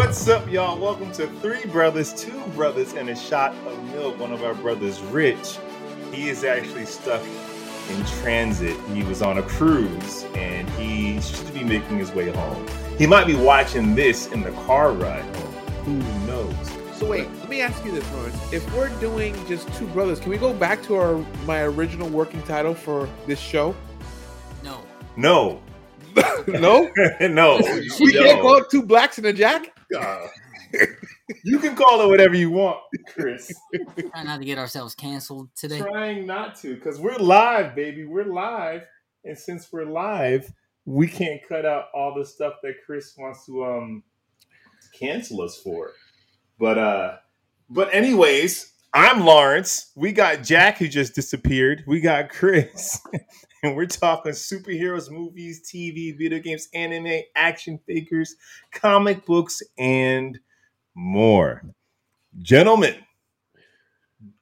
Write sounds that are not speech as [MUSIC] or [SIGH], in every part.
What's up, y'all? Welcome to Three Brothers, Two Brothers, and a Shot of Milk. One of our brothers, Rich, he is actually stuck in transit. He was on a cruise and he should be making his way home. He might be watching this in the car ride home. Who knows? So wait, let me ask you this, Lawrence. If we're doing just two brothers, can we go back to our my original working title for this show? No. No. [LAUGHS] no? [LAUGHS] no. [LAUGHS] We no. can't call it two blacks and a jack? [LAUGHS] You can call it whatever you want, Chris. Trying not to get ourselves canceled today. Trying not to, because we're live, baby. We're live. And since we're live, we can't cut out all the stuff that Chris wants to um cancel us for. But uh but anyways, I'm Lawrence. We got Jack who just disappeared. We got Chris. [LAUGHS] [LAUGHS] and we're talking superheroes, movies, TV, video games, anime, action figures, comic books, and more. Gentlemen,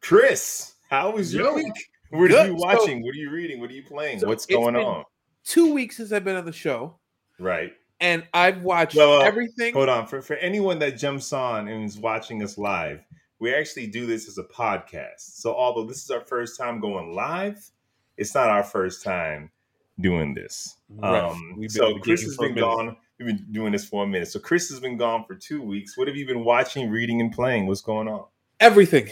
Chris, how was your Yo. week? What are Good. you So- watching? what are you reading? What are you playing? So What's going on? Two weeks since I've been on the show, Right. and I've watched Well, uh, everything. Hold on. For for anyone that jumps on and is watching us live, we actually do this as a podcast. So although this is our first time going live, it's not our first time doing this. Right. Um, so Chris has been minute. gone. We've been doing this for a minute. So Chris has been gone for two weeks. What have you been watching, reading, and playing? What's going on? Everything.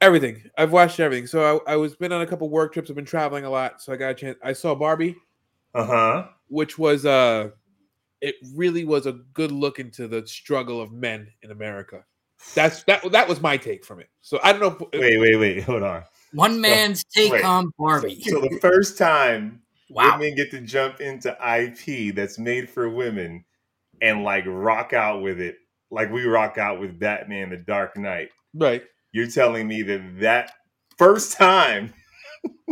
Everything. I've watched everything. So I, I was been on a couple work trips. I've been traveling a lot. So I got a chance. I saw Barbie, Uh huh. which was uh it really was a good look into the struggle of men in America. That's that that was my take from it. So I don't know if, Wait, wait, wait. Hold on. One man's take wait. on Barbie. So the first time [LAUGHS] Wow. women get to jump into IP that's made for women and like rock out with it, like we rock out with Batman: The Dark Knight. right. You're telling me that that first time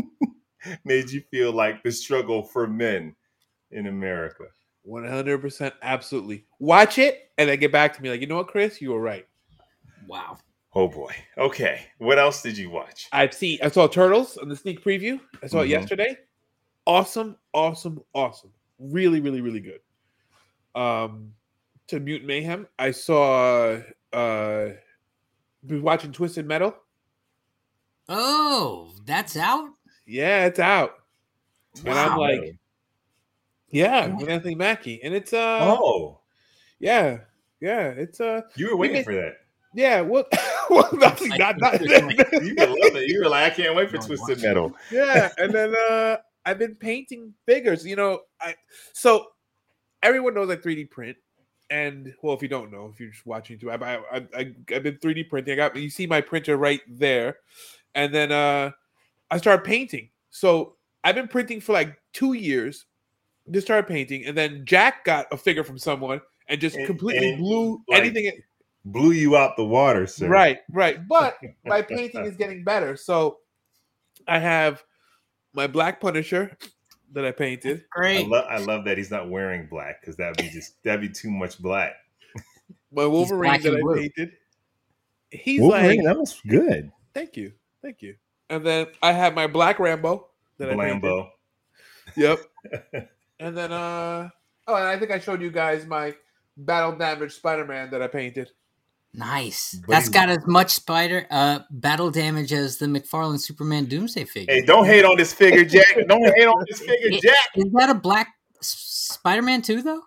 [LAUGHS] made you feel like the struggle for men in America. One hundred percent, absolutely. Watch it and then get back to me. Like, you know what, Chris, you were right. Wow. Oh boy. Okay. What else did you watch? I've seen. I saw Turtles on the sneak preview. I saw it Mhm. yesterday. Awesome, awesome, awesome. Really, really, really good. Um, to Mutant Mayhem, I saw. uh Been watching Twisted Metal. Oh, that's out? Yeah, it's out. And I'm like, yeah, with Anthony Mackie, and it's uh, oh, yeah, yeah, it's uh, you were we waiting made- for that. yeah. Well, [LAUGHS] [LAUGHS] well, not, not, not, [LAUGHS] You were loving it. You were like, I can't wait for Twisted. Metal. yeah [LAUGHS] and then uh i've been painting figures you know i so everyone knows i 3d print and well if you don't know if you're just watching too I, I, I, i've been 3d printing i got you see my printer right there and then uh i started painting so i've been printing for like two years just started painting and then jack got a figure from someone and just And- completely and, blew like, anything Blew you out the water, sir. Right, right. But [LAUGHS] my painting is getting better. So I have my Black Punisher that I painted. I Great. love I love that he's not wearing black because that'd be just that'd be too much black. [LAUGHS] My Wolverine black that I blue. painted. He's Wolverine, like, that was good. thank you, thank you. And then I have my Black Rambo that I painted. Blambo. Yep. [LAUGHS] and then uh oh, and I think I showed you guys my battle damage Spider Man that I painted. Nice. But That's he- got as much spider uh battle damage as the McFarlane Superman Doomsday figure. Hey, don't hate on this figure, Jack. [LAUGHS] Don't hate on this figure, Jack. Is that a black Spider Man too, though?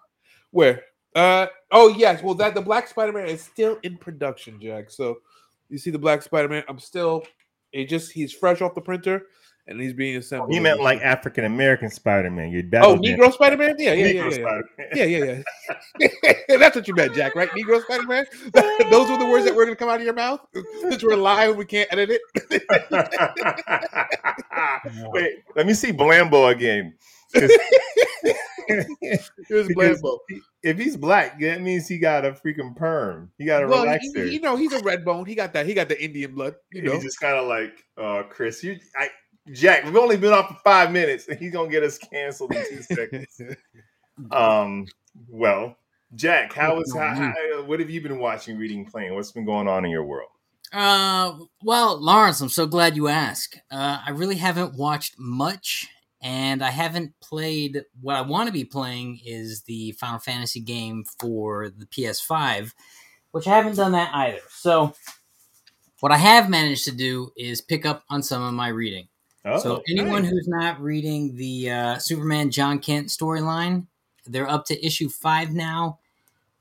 Where? Uh oh yes. Well, that the Black Spider Man is still in production, Jack. So you see the Black Spider Man. I'm still. It just he's fresh off the printer and he's being assembled. He meant like African American Spider Man. You oh Negro Spider Man. Yeah, yeah, yeah, yeah, Spider-Man. yeah, yeah, yeah. [LAUGHS] That's what you meant, Jack. Right? Negro Spider Man. [LAUGHS] Those were the words that were going to come out of your mouth. [LAUGHS] Since we're live, and we can't edit it. Wait, let me see Blambo again. 'Cause- Here's because Blambo. if he's black, that means he got a freaking perm. He got a Well, relaxer. he, you know, he's a red bone. He got that. He got the Indian blood. You know. He's just kind of like, uh, Chris, you, I, Jack, we've only been off for five minutes, and he's gonna get us canceled in two seconds. [LAUGHS] Um, well, Jack, how is how, how, what have you been watching, reading, playing? What's been going on in your world? Uh, well, Lawrence, I'm so glad you asked. Uh, I really haven't watched much, and I haven't played. What I want to be playing is the Final Fantasy game for the PS5, which I haven't done that either. So, what I have managed to do is pick up on some of my reading. Oh, so, anyone nice. who's not reading the uh, Superman Jon Kent storyline, they're up to issue five now,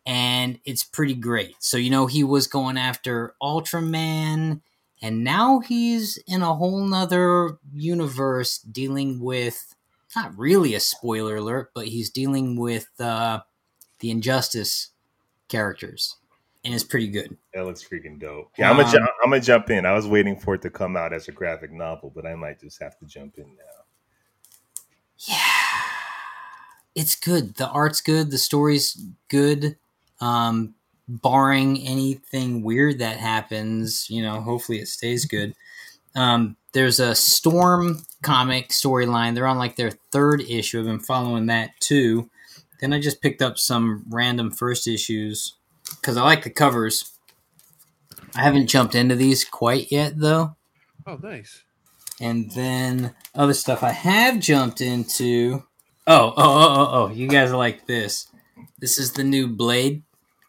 and it's pretty great. So, you know, he was going after Ultraman, and now he's in a whole nother universe dealing with not really a spoiler alert, but he's dealing with uh, the Injustice characters, and it's pretty good. That looks freaking dope. Yeah, I'm gonna Um, ju- I'm gonna jump in. I was waiting for it to come out as a graphic novel, but I might just have to jump in now. Yeah, it's good. The art's good. The story's good. Um, barring anything weird that happens, you know, hopefully it stays good. Um, there's a Storm comic storyline. They're on like their third issue. I've been following that too. Then I just picked up some random first issues because I like the covers. I haven't jumped into these quite yet though. Oh, nice. And then other stuff I have jumped into. Oh, oh, oh, oh, oh! You guys like this. This is the new Blade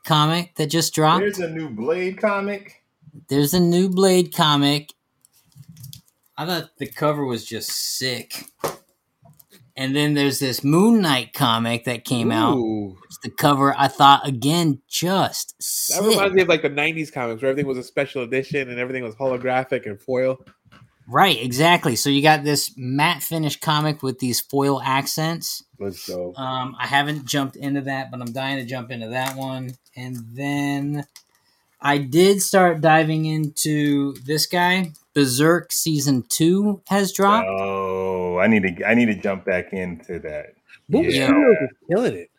comic that just dropped. There's a new Blade comic. There's a new Blade comic. I thought the cover was just sick. And then there's this Moon Knight comic that came out. Ooh. The cover I thought again just That sick. reminds me of like the '90s comics where everything was a special edition and everything was holographic and foil. Right, exactly. So you got this matte finish comic with these foil accents. Let's go. Um, I haven't jumped into that, but I'm dying to jump into that one. And then I did start diving into this guy. Berserk season two has dropped. Oh, I need to I need to jump back into that. Boom Yeah. Studios is killing it.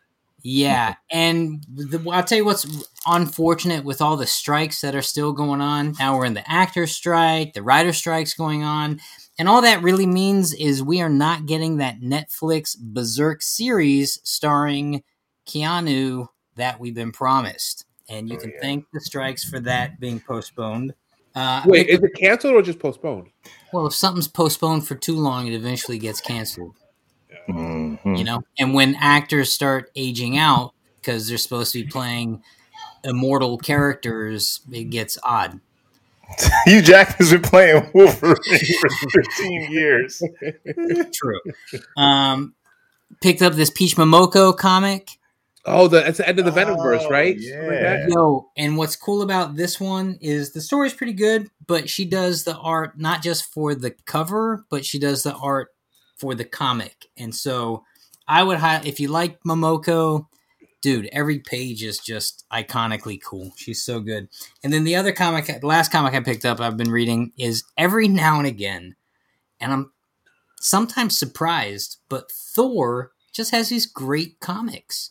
Yeah, and the, I'll tell you what's unfortunate with all the strikes that are still going on. Now we're in the actor strike, the writer strikes going on, and all that really means is we are not getting that Netflix Berserk series starring Keanu that we've been promised. And you Oh, can yeah. thank the strikes for that being postponed. Uh, Wait, picked is it canceled or just postponed? well, if something's postponed for too long, it eventually gets canceled. Mhm. you know and when actors start aging out because they're supposed to be playing immortal characters it gets odd [LAUGHS] Hugh Jackman's been playing Wolverine for 15 [LAUGHS] years. true um picked up this peach momoko comic Oh, the it's the end of the Venomverse, Oh, right? Something like yeah. yo and what's cool about this one is the story's pretty good but she does the art not just for the cover but she does the art for the comic. And so i would hi- if you like momoko dude every page is just iconically cool. She's so good. And then the other comic the last comic i picked up i've been reading is every now and again. And i'm sometimes surprised but thor just has these great comics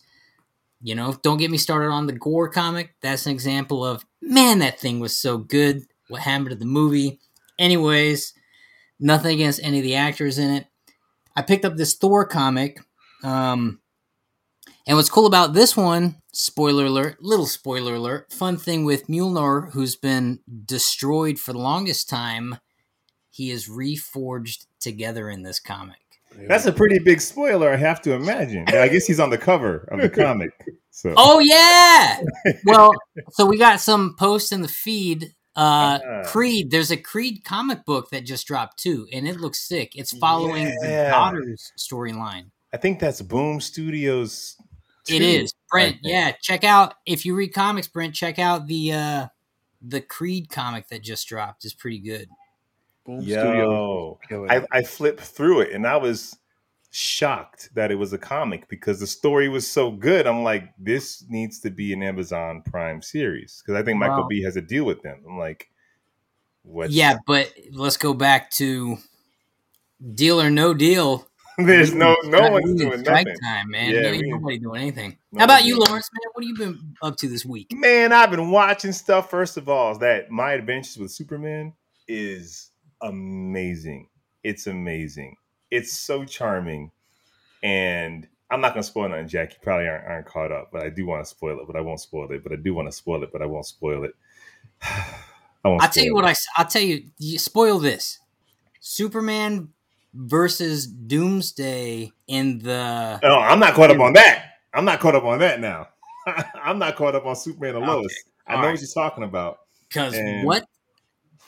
you know, don't get me started on the Gorr comic. That's an example of man, that thing was so good. What happened to the movie? Anyways, nothing against any of the actors in it. I picked up this Thor comic. Um, and what's cool about this one, spoiler alert, little spoiler alert, fun thing with Mjolnir, who's been destroyed for the longest time, he is reforged together in this comic. That's a pretty big spoiler, I have to imagine. I guess he's on the cover of the comic. So [LAUGHS] Oh yeah. well, so we got some posts in the feed. Uh Ah. Creed, there's a Creed comic book that just dropped too, and it looks sick. It's following the daughter's storyline. I think that's Boom Studios. It 2, is. Brent, yeah, check out if you read comics, Brent, check out the uh the Creed comic that just dropped. is pretty good. Boom Yo, Studios is killing I. I flipped through it and I was shocked that it was a comic because the story was so good. I'm like, this needs to be an Amazon Prime series because I think Michael Wow. B has a deal with them. I'm like, what? Yeah, but let's go back to deal or no deal. [LAUGHS] There's no no Not one's doing strike nothing. time, man. Yeah, Ain't nobody doing anything. No How about you, Lawrence? Man, what have you been up to this week? Man, I've been watching stuff. First of all, that My Adventures with Superman is amazing. It's amazing. It's so charming. And I'm not gonna spoil nothing, Jack. You probably aren't, aren't caught up, but I do want to spoil it, but I won't spoil it. But I do want to spoil it, but I won't spoil it. [SIGHS] I won't I'll tell you spoil what it. I. I'll tell you. You spoil this. Superman versus Doomsday in the. Oh, I'm not caught up on that. I'm not caught up on that now. [LAUGHS] I'm not caught up on Superman and Okay. Lois. I know All what you're talking about. Because what?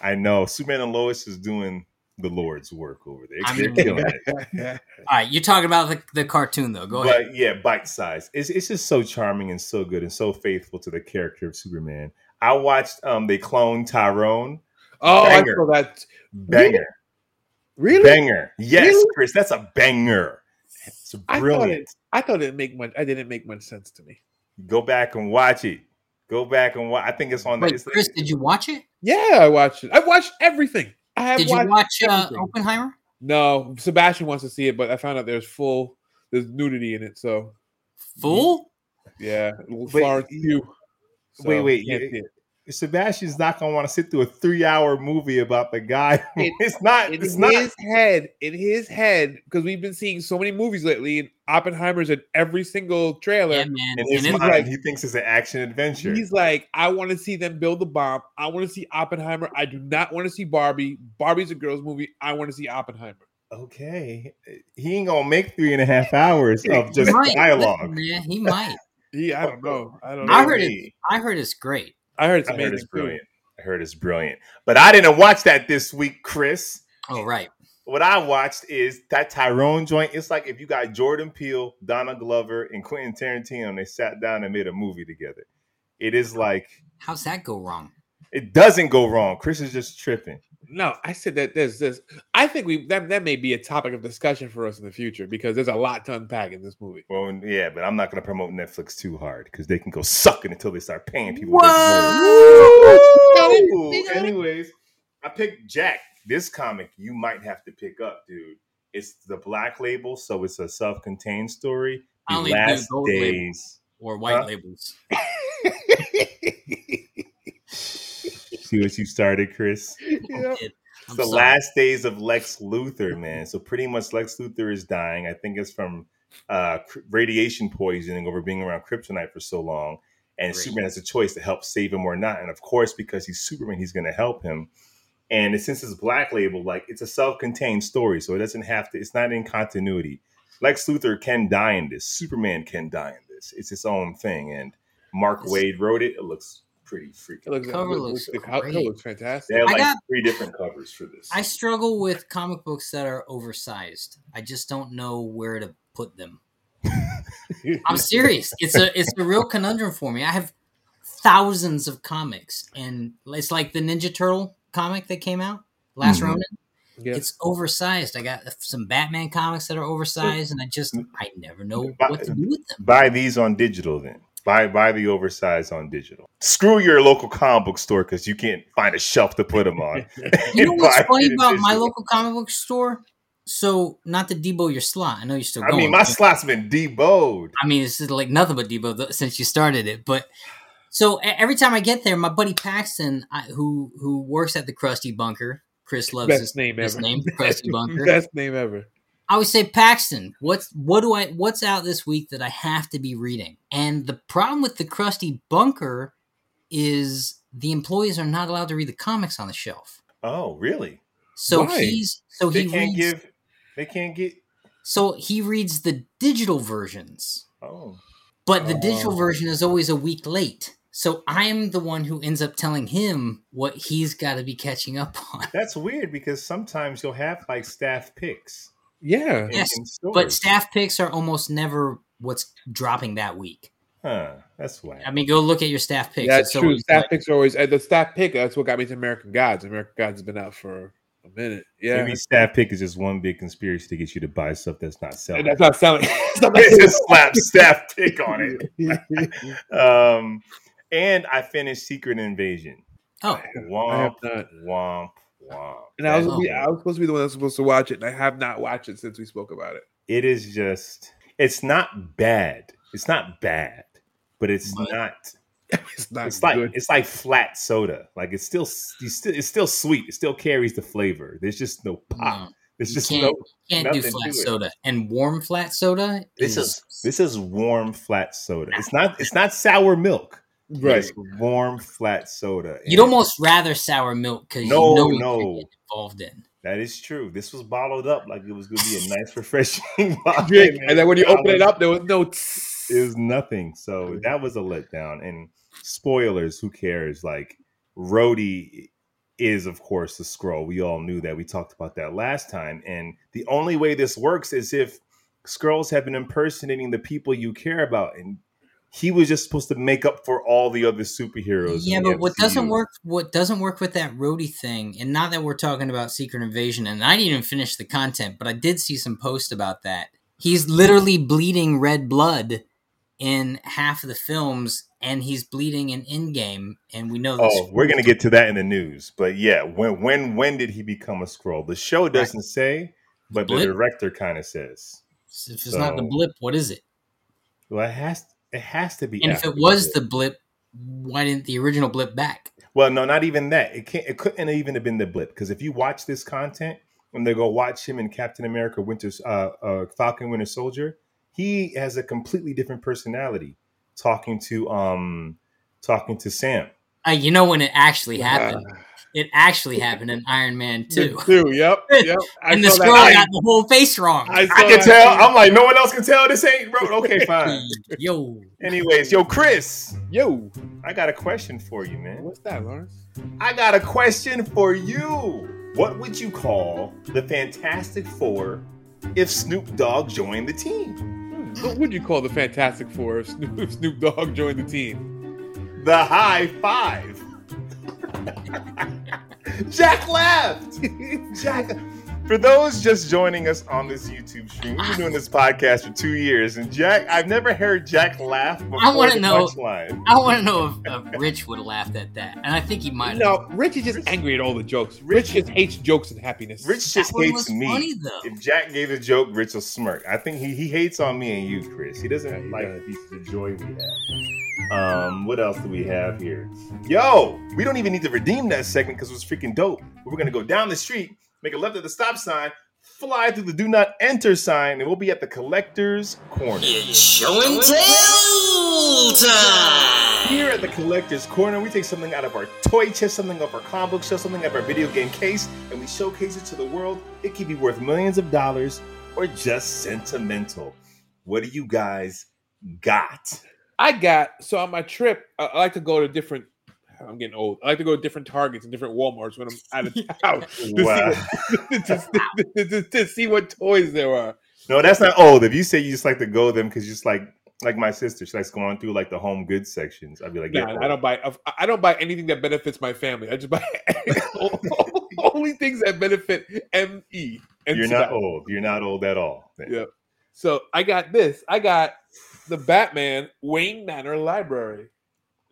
I know Superman and Lois is doing the Lord's work over there. I mean- [LAUGHS] it. All right, you're talking about the, the cartoon though. Go ahead. Yeah, bite size. It's it's just so charming and so good and so faithful to the character of Superman. I watched um they cloned Tyrone. oh, Banger. I saw that. Banger. Really? Banger. Yes, Really? Chris, that's a banger. It's I thought brilliant. it. I thought it make much. I didn't make much sense to me. Go back and watch it. Go back and watch. I think it's on. the Wait, it's, Chris, did you watch it? Yeah, I watched it. I watched everything. I have Did you watch uh. Oppenheimer? No, Sebastian wants to see it, but I found out there's full there's nudity in it. So Full? yeah, Wait, Florence you- Pugh. wait, So, wait, can't you- see it. Sebastian's not gonna want to sit through a three-hour movie about the guy. [LAUGHS] It- it's not. in It's his not. head, in his head, because we've been seeing so many movies lately, and Oppenheimer's in every single trailer. Yeah, man. In his And it- mind, like- he thinks it's an action adventure. He's like, I want to see them build the bomb. I want to see Oppenheimer. I do not want to see Barbie. Barbie's a girls' movie. I want to see Oppenheimer. okay, he ain't gonna make three and a half hours of he just might. dialogue. Listen, man, he might. [LAUGHS] Yeah, I don't know. I don't know. I heard it. I heard it's great. I heard it's I heard it's brilliant. I heard it's brilliant. But I didn't watch that this week, Chris. Oh, right. What I watched is that Tyrone joint. It's like if you got Jordan Peele, Donald Glover, and Quentin Tarantino, and they sat down and made a movie together. It is like How's that go wrong? it doesn't go wrong. Chris is just tripping. No, I said that there's this. I think we that, that may be a topic of discussion for us in the future because there's a lot to unpack in this movie. Well, yeah, but I'm not going to promote Netflix too hard because they can go sucking until they start paying people. Whoa! Anyways, I picked Jack. This comic you might have to pick up, dude. It's the black label, so it's a self-contained story. I The only do gold label. days. Or white Huh? labels. [LAUGHS] [LAUGHS] See what you started, Chris? [LAUGHS] Yeah. It's the sorry. last days of Lex Luthor, man. So pretty much Lex Luthor is dying. I think it's from uh, cr- radiation poisoning over being around kryptonite for so long. And Great. Superman has a choice to help save him or not. And of course, because he's Superman, he's going to help him. And since it's Black Label, like it's a self-contained story, so it doesn't have to. It's not in continuity. Lex Luthor can die in this. Superman can die in this. It's its own thing. And Mark This- Waid wrote it. It looks pretty freaking. It looks, Cover it looks the cover great. looks fantastic. They have I like got- three different covers for this. I struggle with comic books that are oversized. I just don't know where to put them. [LAUGHS] I'm serious. It's a it's a real conundrum for me. I have thousands of comics, and it's like the Ninja Turtle comic that came out last Mhm. Ronin. Yeah. It's oversized. I got some Batman comics that are oversized, and I just I never know But- what to do with them. buy these on digital then buy buy the oversized on digital screw your local comic book store because you can't find a shelf to put them on [LAUGHS] You know [LAUGHS] what's funny it about my local comic book store? So not to debo your slot. I know you're still i mean my but- slot's been debowed I mean, it's like nothing but Debo since you started it. But so every time I get there, my buddy Paxton, I, who who works at the Krusty Bunker, Chris loves Best his, name his ever. name, Krusty [LAUGHS] Bunker. Best name ever. I would say, Paxton, what's what do I what's out this week that I have to be reading? And the problem with the Krusty Bunker is the employees are not allowed to read the comics on the shelf. oh really So Why? he's so they he can't reads give they can't get so he reads the digital versions. oh But the digital Oh. version is always a week late. So I am the one who ends up telling him what he's got to be catching up on. that's weird because sometimes you'll have like staff picks Yeah. Yes. But staff picks are almost never what's dropping that week. huh that's why I mean, go look at your staff picks. That's It's true. Staff like- picks are always uh, the staff pick. That's what got me to American Gods. American Gods has been out for a minute. Yeah, maybe staff pick is just one big conspiracy to get you to buy stuff that's not selling And that's not selling. [LAUGHS] It's not [LAUGHS] They just slap staff pick on it [LAUGHS] um and i finished secret invasion oh, I have womp womp womp And I was, Oh. I was supposed to be the one that's supposed to watch it, and I have not watched it since we spoke about it. it is just it's not bad. It's not bad but it's But- not [LAUGHS] It's not it's like it's like flat soda. Like it's still you still it's still sweet. It still carries the flavor. There's just no pop. No, there's just can't, no can't do flat to it. soda. And warm flat soda. this is this is warm flat soda. [LAUGHS] It's not it's not sour milk right. it's warm flat soda You'd And almost rather sour milk because No, you know what no. you're involved in. that is true this was bottled up like it was gonna be a nice [LAUGHS] refreshing [LAUGHS] bottle. Drink, and then when you open it up, there was no. tss. it was nothing. So mm. that was a letdown. And spoilers, who cares? Like Rhodey is, of course, the Skrull. We all knew that. We talked about that last time. And the only way this works is if Skrulls have been impersonating the people you care about. And he was just supposed to make up for all the other superheroes. Yeah, but what doesn't work, what doesn't work with that Rhodey thing, and not that we're talking about Secret Invasion, and I didn't even finish the content, but I did see some posts about that. He's literally bleeding red blood in half of the films, and he's bleeding in Endgame, and we know. Oh, we're gonna get to that in the news. But yeah, when when when did he become a Skrull? The show doesn't say, but the director kind of says. If it's not the blip, what is it? Well, it has it has to be. And if it was the blip, why didn't the original blip back? Well, no, not even that. It can't. It couldn't even have been the blip because if you watch this content when they go watch him in Captain America: Winter, uh, uh, Falcon Winter Soldier, he has a completely different personality. Talking to um, talking to Sam. Uh, you know when it actually Uh, happened? It actually happened in Iron Man [LAUGHS] Two, Two. Yep. [LAUGHS] Yep. And the saw that. Skrull I- got the whole face wrong. I, I can tell. too. I'm like, no one else can tell. This ain't bro. Okay, [LAUGHS] fine. Yo, Anyways, yo, Chris, Yo, I got a question for you, man. what's that, Lawrence? I got a question for you. What would you call the Fantastic Four if Snoop Dogg joined the team? Hmm, what would you call the Fantastic Four if Snoop, if Snoop Dogg joined the team? The high five. Jack laughed. Jack. For those just joining us on this YouTube stream, we've been doing this podcast for two years, and Jack, I've never heard Jack laugh before I wanna know- punchline. I want to know if, if Rich would have laughed at that, and I think he might. have. No, Rich is just angry at all the jokes. Rich just hates jokes and happiness. Rich just one hates me. funny, though. If Jack gave a joke, Rich will smirk. I think he, he hates on me and you, Chris. He doesn't Yeah, like the pieces of joy we have. Um, what else do we have here? Yo, we don't even need to redeem that segment because it was freaking dope. We're gonna go down the street, make a left at the stop sign, fly through the do not enter sign, and we'll be at the collector's corner. Show and tell time! Here at the collector's corner, we take something out of our toy chest, something off our comic book shelf, something out of our video game case, and we showcase it to the world. It could be worth millions of dollars or just sentimental. What do you guys got? I got so on my trip. I, I like to go to different. I'm getting old. I like to go to different Targets and different WalMarts when I'm out of [LAUGHS] [LAUGHS] town to, Wow. [LAUGHS] see what, to, to- to see what toys there are. No, that's not old. If you say you just like to go them because just like like my sister, she likes going through like the home goods sections. I'd be like, Nah, yeah, I don't buy. I don't buy anything that benefits my family. I just buy only things that benefit me. And You're not old. You're not old at all. Yeah. So I got this. I got the Batman Wayne Manor Library.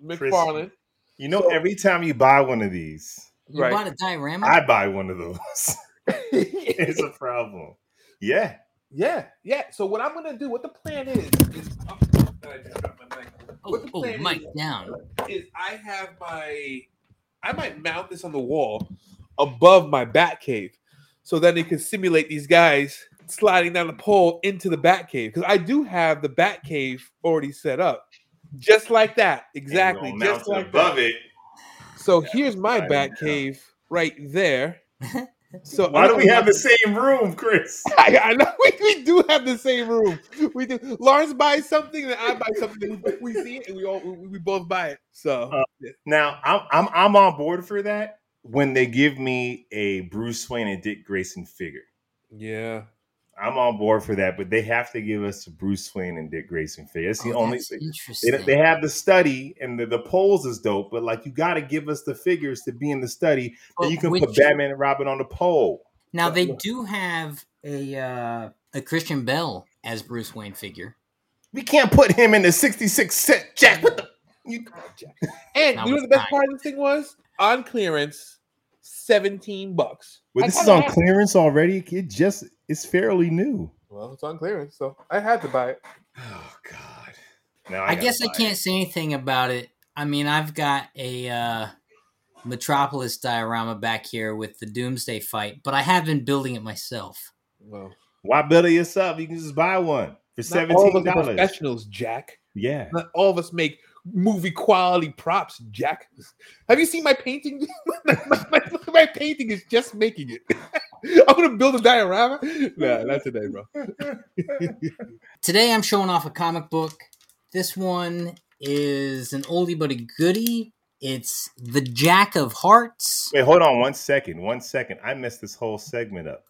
McFarlane. You know, So- every time you buy one of these, You Right. bought a diorama. I buy one of those. [LAUGHS] it's a problem. Yeah. Yeah, yeah. So what I'm gonna do, what the plan is, is oh, I just my mic. oh, What the oh, plan Mike is, down. is I have my, I might mount this on the wall above my bat cave, so then it can simulate these guys sliding down the pole into the bat cave because I do have the bat cave already set up, just like that, exactly, And just like above that. it. So here's my I bat cave right there. [LAUGHS] So Why do we have the same room, Chris? [LAUGHS] I, I know [LAUGHS] we, we do have the same room. We do. Lawrence buys something, and I buy something. We, we see it, and we all we, we both buy it. So Uh, Now I'm I'm I'm on board for that when they give me a Bruce Wayne and Dick Grayson figure. yeah, I'm on board for that, but they have to give us a Bruce Wayne and Dick Grayson figure. That's the Oh, only that's thing. interesting. They, they have the study and the, the poles is dope, but like you got to give us the figures to be in the study, But and you can which- put Batman and Robin on the pole. Now they do have a uh, a Christian Bale as Bruce Wayne figure. We can't put him in the 66 cent Jack. What the? You, and That you know was what the best fine. part of this thing was on clearance, seventeen bucks. well, this is on had- clearance already. It just it's fairly new. Well, it's on clearance, so I had to buy it. Oh God. Now I, gotta guess I can't say anything about it. I mean, I've got a uh, Metropolis diorama back here with the Doomsday fight, but I have been building it myself. Well, Why build it yourself? You can just buy one for not all of seventeen us are dollars. professionals, Jack. Yeah. Not all of us make movie quality props, Jack. Have you seen my painting? [LAUGHS] my, my- my painting is just making it. [LAUGHS] I'm gonna build a diorama. Nah, not today, bro. [LAUGHS] Today I'm showing off a comic book This one is an oldie but a goodie. It's the Jack of Hearts. Wait, hold on one second. One second. I messed this whole segment up.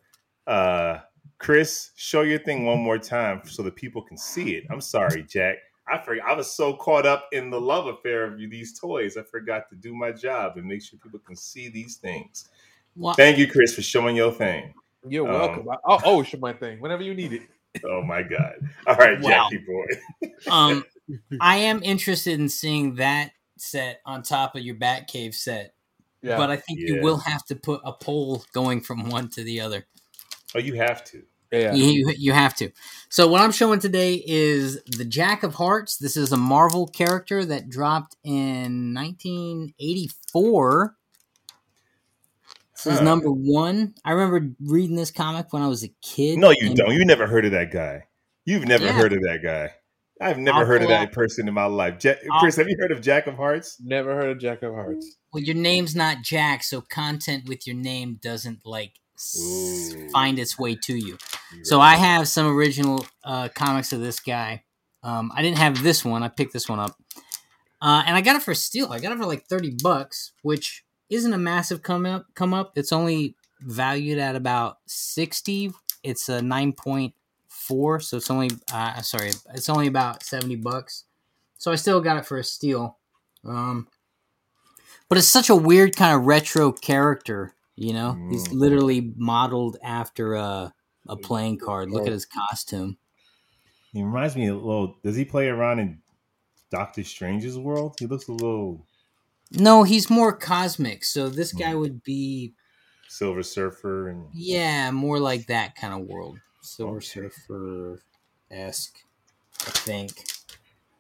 Uh, Chris, show your thing one more time so that people can see it. I'm sorry, Jack. I forgot. I was so caught up in the love affair of these toys, I forgot to do my job and make sure people can see these things. Well, Thank you, Chris, for showing your thing. You're Um, welcome. I- I'll always show my thing whenever you need it. [LAUGHS] Oh my god! All right, Wow. Jackie boy. [LAUGHS] um, I am interested in seeing that set on top of your Batcave set, Yeah. but I think Yeah. you will have to put a pole going from one to the other. Oh, you have to. Yeah. You, you have to. So what I'm showing today is the Jack of Hearts. This is a Marvel character that dropped in 1984. This is Huh. number one. I remember reading this comic when I was a kid. No, you and- don't. You never heard of that guy. You've never Yeah. heard of that guy. I've never I'll heard of that up- person in my life. Ja- I'll- Chris, have you heard of Jack of Hearts? Never heard of Jack of Hearts. Well, your name's not Jack, so content with your name doesn't like s- Ooh. find its way to you. You're So right. I have some original uh, comics of this guy. Um, I didn't have this one. I picked this one up, uh, and I got it for a steal. I got it for like thirty bucks, which isn't a massive come up. Come up. It's only valued at about sixty. It's a nine point four, so it's only uh, sorry, it's only about seventy bucks. So I still got it for a steal. Um, but it's such a weird kind of retro character. You know, he's Mm. literally modeled after a a playing card. Look at his costume. He reminds me a little. Does he play around in Doctor Strange's world? He looks a little No, he's more cosmic. So this guy Hmm. would be, Silver Surfer and yeah, more like that kind of world. Silver Okay. Surfer esque, I think.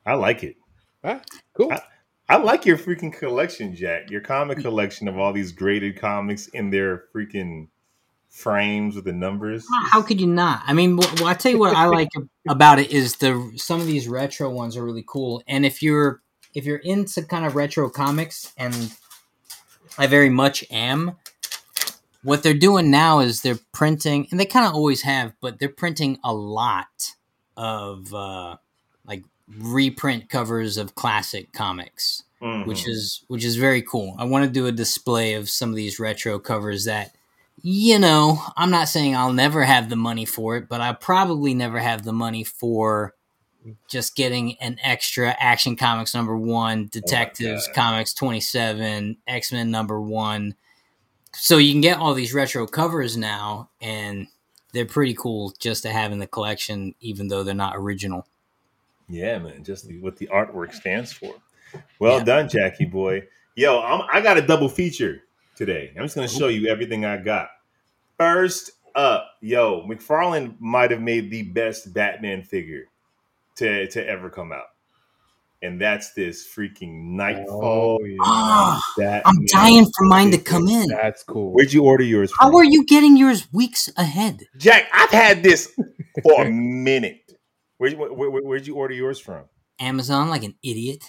I like it. Huh? Cool. I- I like your freaking collection, Jack. Your comic collection of all these graded comics in their freaking frames with the numbers. How could you not? I mean, well, I tell you what I like [LAUGHS] about it is the some of these retro ones are really cool. And if you're if you're into kind of retro comics, and I very much am, what they're doing now is they're printing, and they kind of always have, but they're printing a lot of uh, reprint covers of classic comics Mhm. which is which is very cool. I want to do a display of some of these retro covers that you know, I'm not saying I'll never have the money for it, but I probably never have the money for just getting an extra Action Comics number 1, Detectives God. Comics 27, X-Men number 1. So you can get all these retro covers now and they're pretty cool just to have in the collection even though they're not original. Yeah, man, just what the artwork stands for. Well Yeah. done, Jackie boy. Yo, I'm, I got a double feature today. I'm just gonna show you everything I got. First up, yo, McFarlane might have made the best Batman figure to to ever come out, and that's this freaking Nightfall. Oh, yeah. Ah, I'm dying for mine to come in. That's cool. Where'd you order yours from? How are you getting yours weeks ahead? Jack? I've had this for a [LAUGHS] minute. Where, where, where, where'd you order yours from? Amazon like an idiot.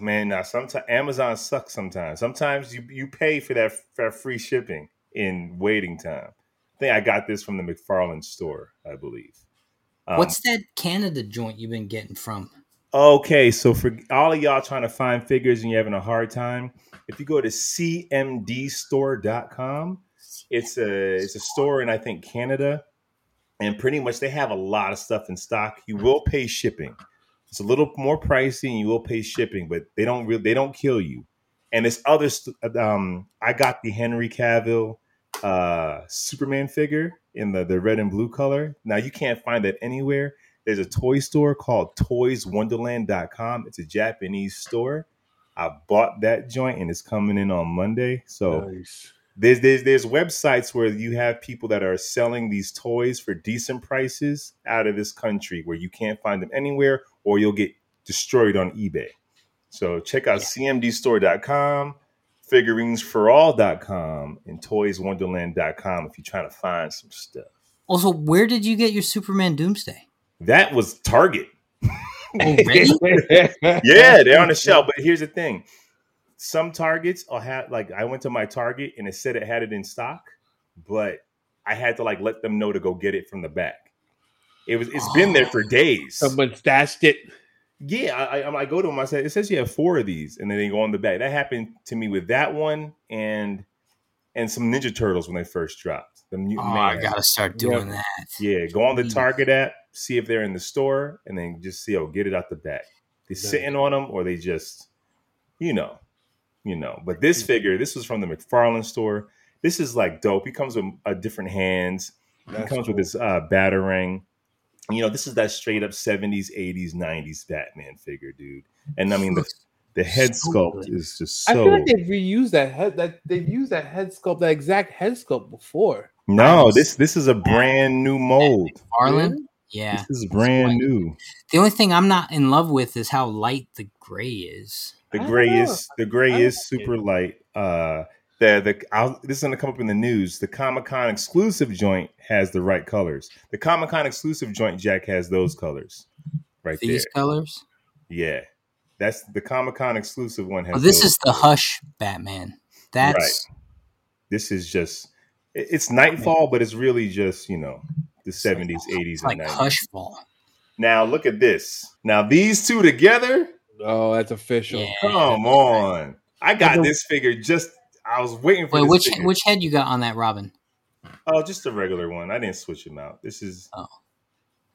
Man, now sometimes Amazon sucks. Sometimes, sometimes you you pay for that for free shipping in waiting time. I think I got this from the McFarlane store, I believe. Um, What's that Canada joint you've been getting from? okay? So for all of y'all trying to find figures and you're having a hard time, if you go to cmdstore.com, it's a it's a store in I think Canada, and pretty much they have a lot of stuff in stock. You will pay shipping. It's a little more pricey, and you will pay shipping, but they don't really they don't kill you. And this other, st- um, I got the Henry Cavill uh, Superman figure in the the red and blue color. Now you can't find that anywhere. There's a toy store called ToysWonderland.com. It's a Japanese store. I bought that joint, and it's coming in on Monday. So Nice. There's there's there's websites where you have people that are selling these toys for decent prices out of this country where you can't find them anywhere or you'll get destroyed on eBay. So check out cmdstore.com, figurinesforall.com, and toyswonderland.com if you're trying to find some stuff. Also, where did you get your Superman Doomsday? That was Target. Already? [LAUGHS] yeah, they're on the shelf. But here's the thing: some Targets will have like I went to my Target and it said it had it in stock, but I had to like let them know to go get it from the back. It was it's been there for days. Someone stashed it. Yeah, I, I, I go to them. I said, "It says you have four of these," and then they go on the back. That happened to me with that one and and some Ninja Turtles when they first dropped. The Oh, Mutant I gotta start doing that. Yeah, go on the Target app, see if they're in the store, and then just see, oh, get it out the back. They Nice. sitting on them, or they just, you know, you know. But this figure, this was from the McFarlane store. This is like dope. He comes with uh, different hands. He comes cool. with his uh, batarang. You know, this is that straight up seventies, eighties, nineties Batman figure, dude. And I mean, the, the head so sculpt good. is just so. I so. feel like they've reused that head. That they've used that head sculpt, that exact head sculpt before. no, Nice. this this is a brand new mold. Arlen, yeah. This is brand new. The only thing I'm not in love with is how light the gray is. The I gray is the gray I is like it. super light. Uh, the the I'll, this is gonna come up in the news. The Comic Con exclusive joint has the right colors. The Comic Con exclusive joint Jack has those colors right there. These there. colors. Yeah, that's the Comic Con exclusive one. Has Oh, this those is the. Hush Batman. That's This is just it- it's Nightfall, but it's really just you know the seventies, eighties, like and nineties. Hushfall. Now look at this. Now these two together. Oh, that's official. Yeah. Come on, I got Look this figure just. I was waiting for Wait, this which figure. which head you got on that Robin? Oh, just a regular one. I didn't switch him out. This is Oh.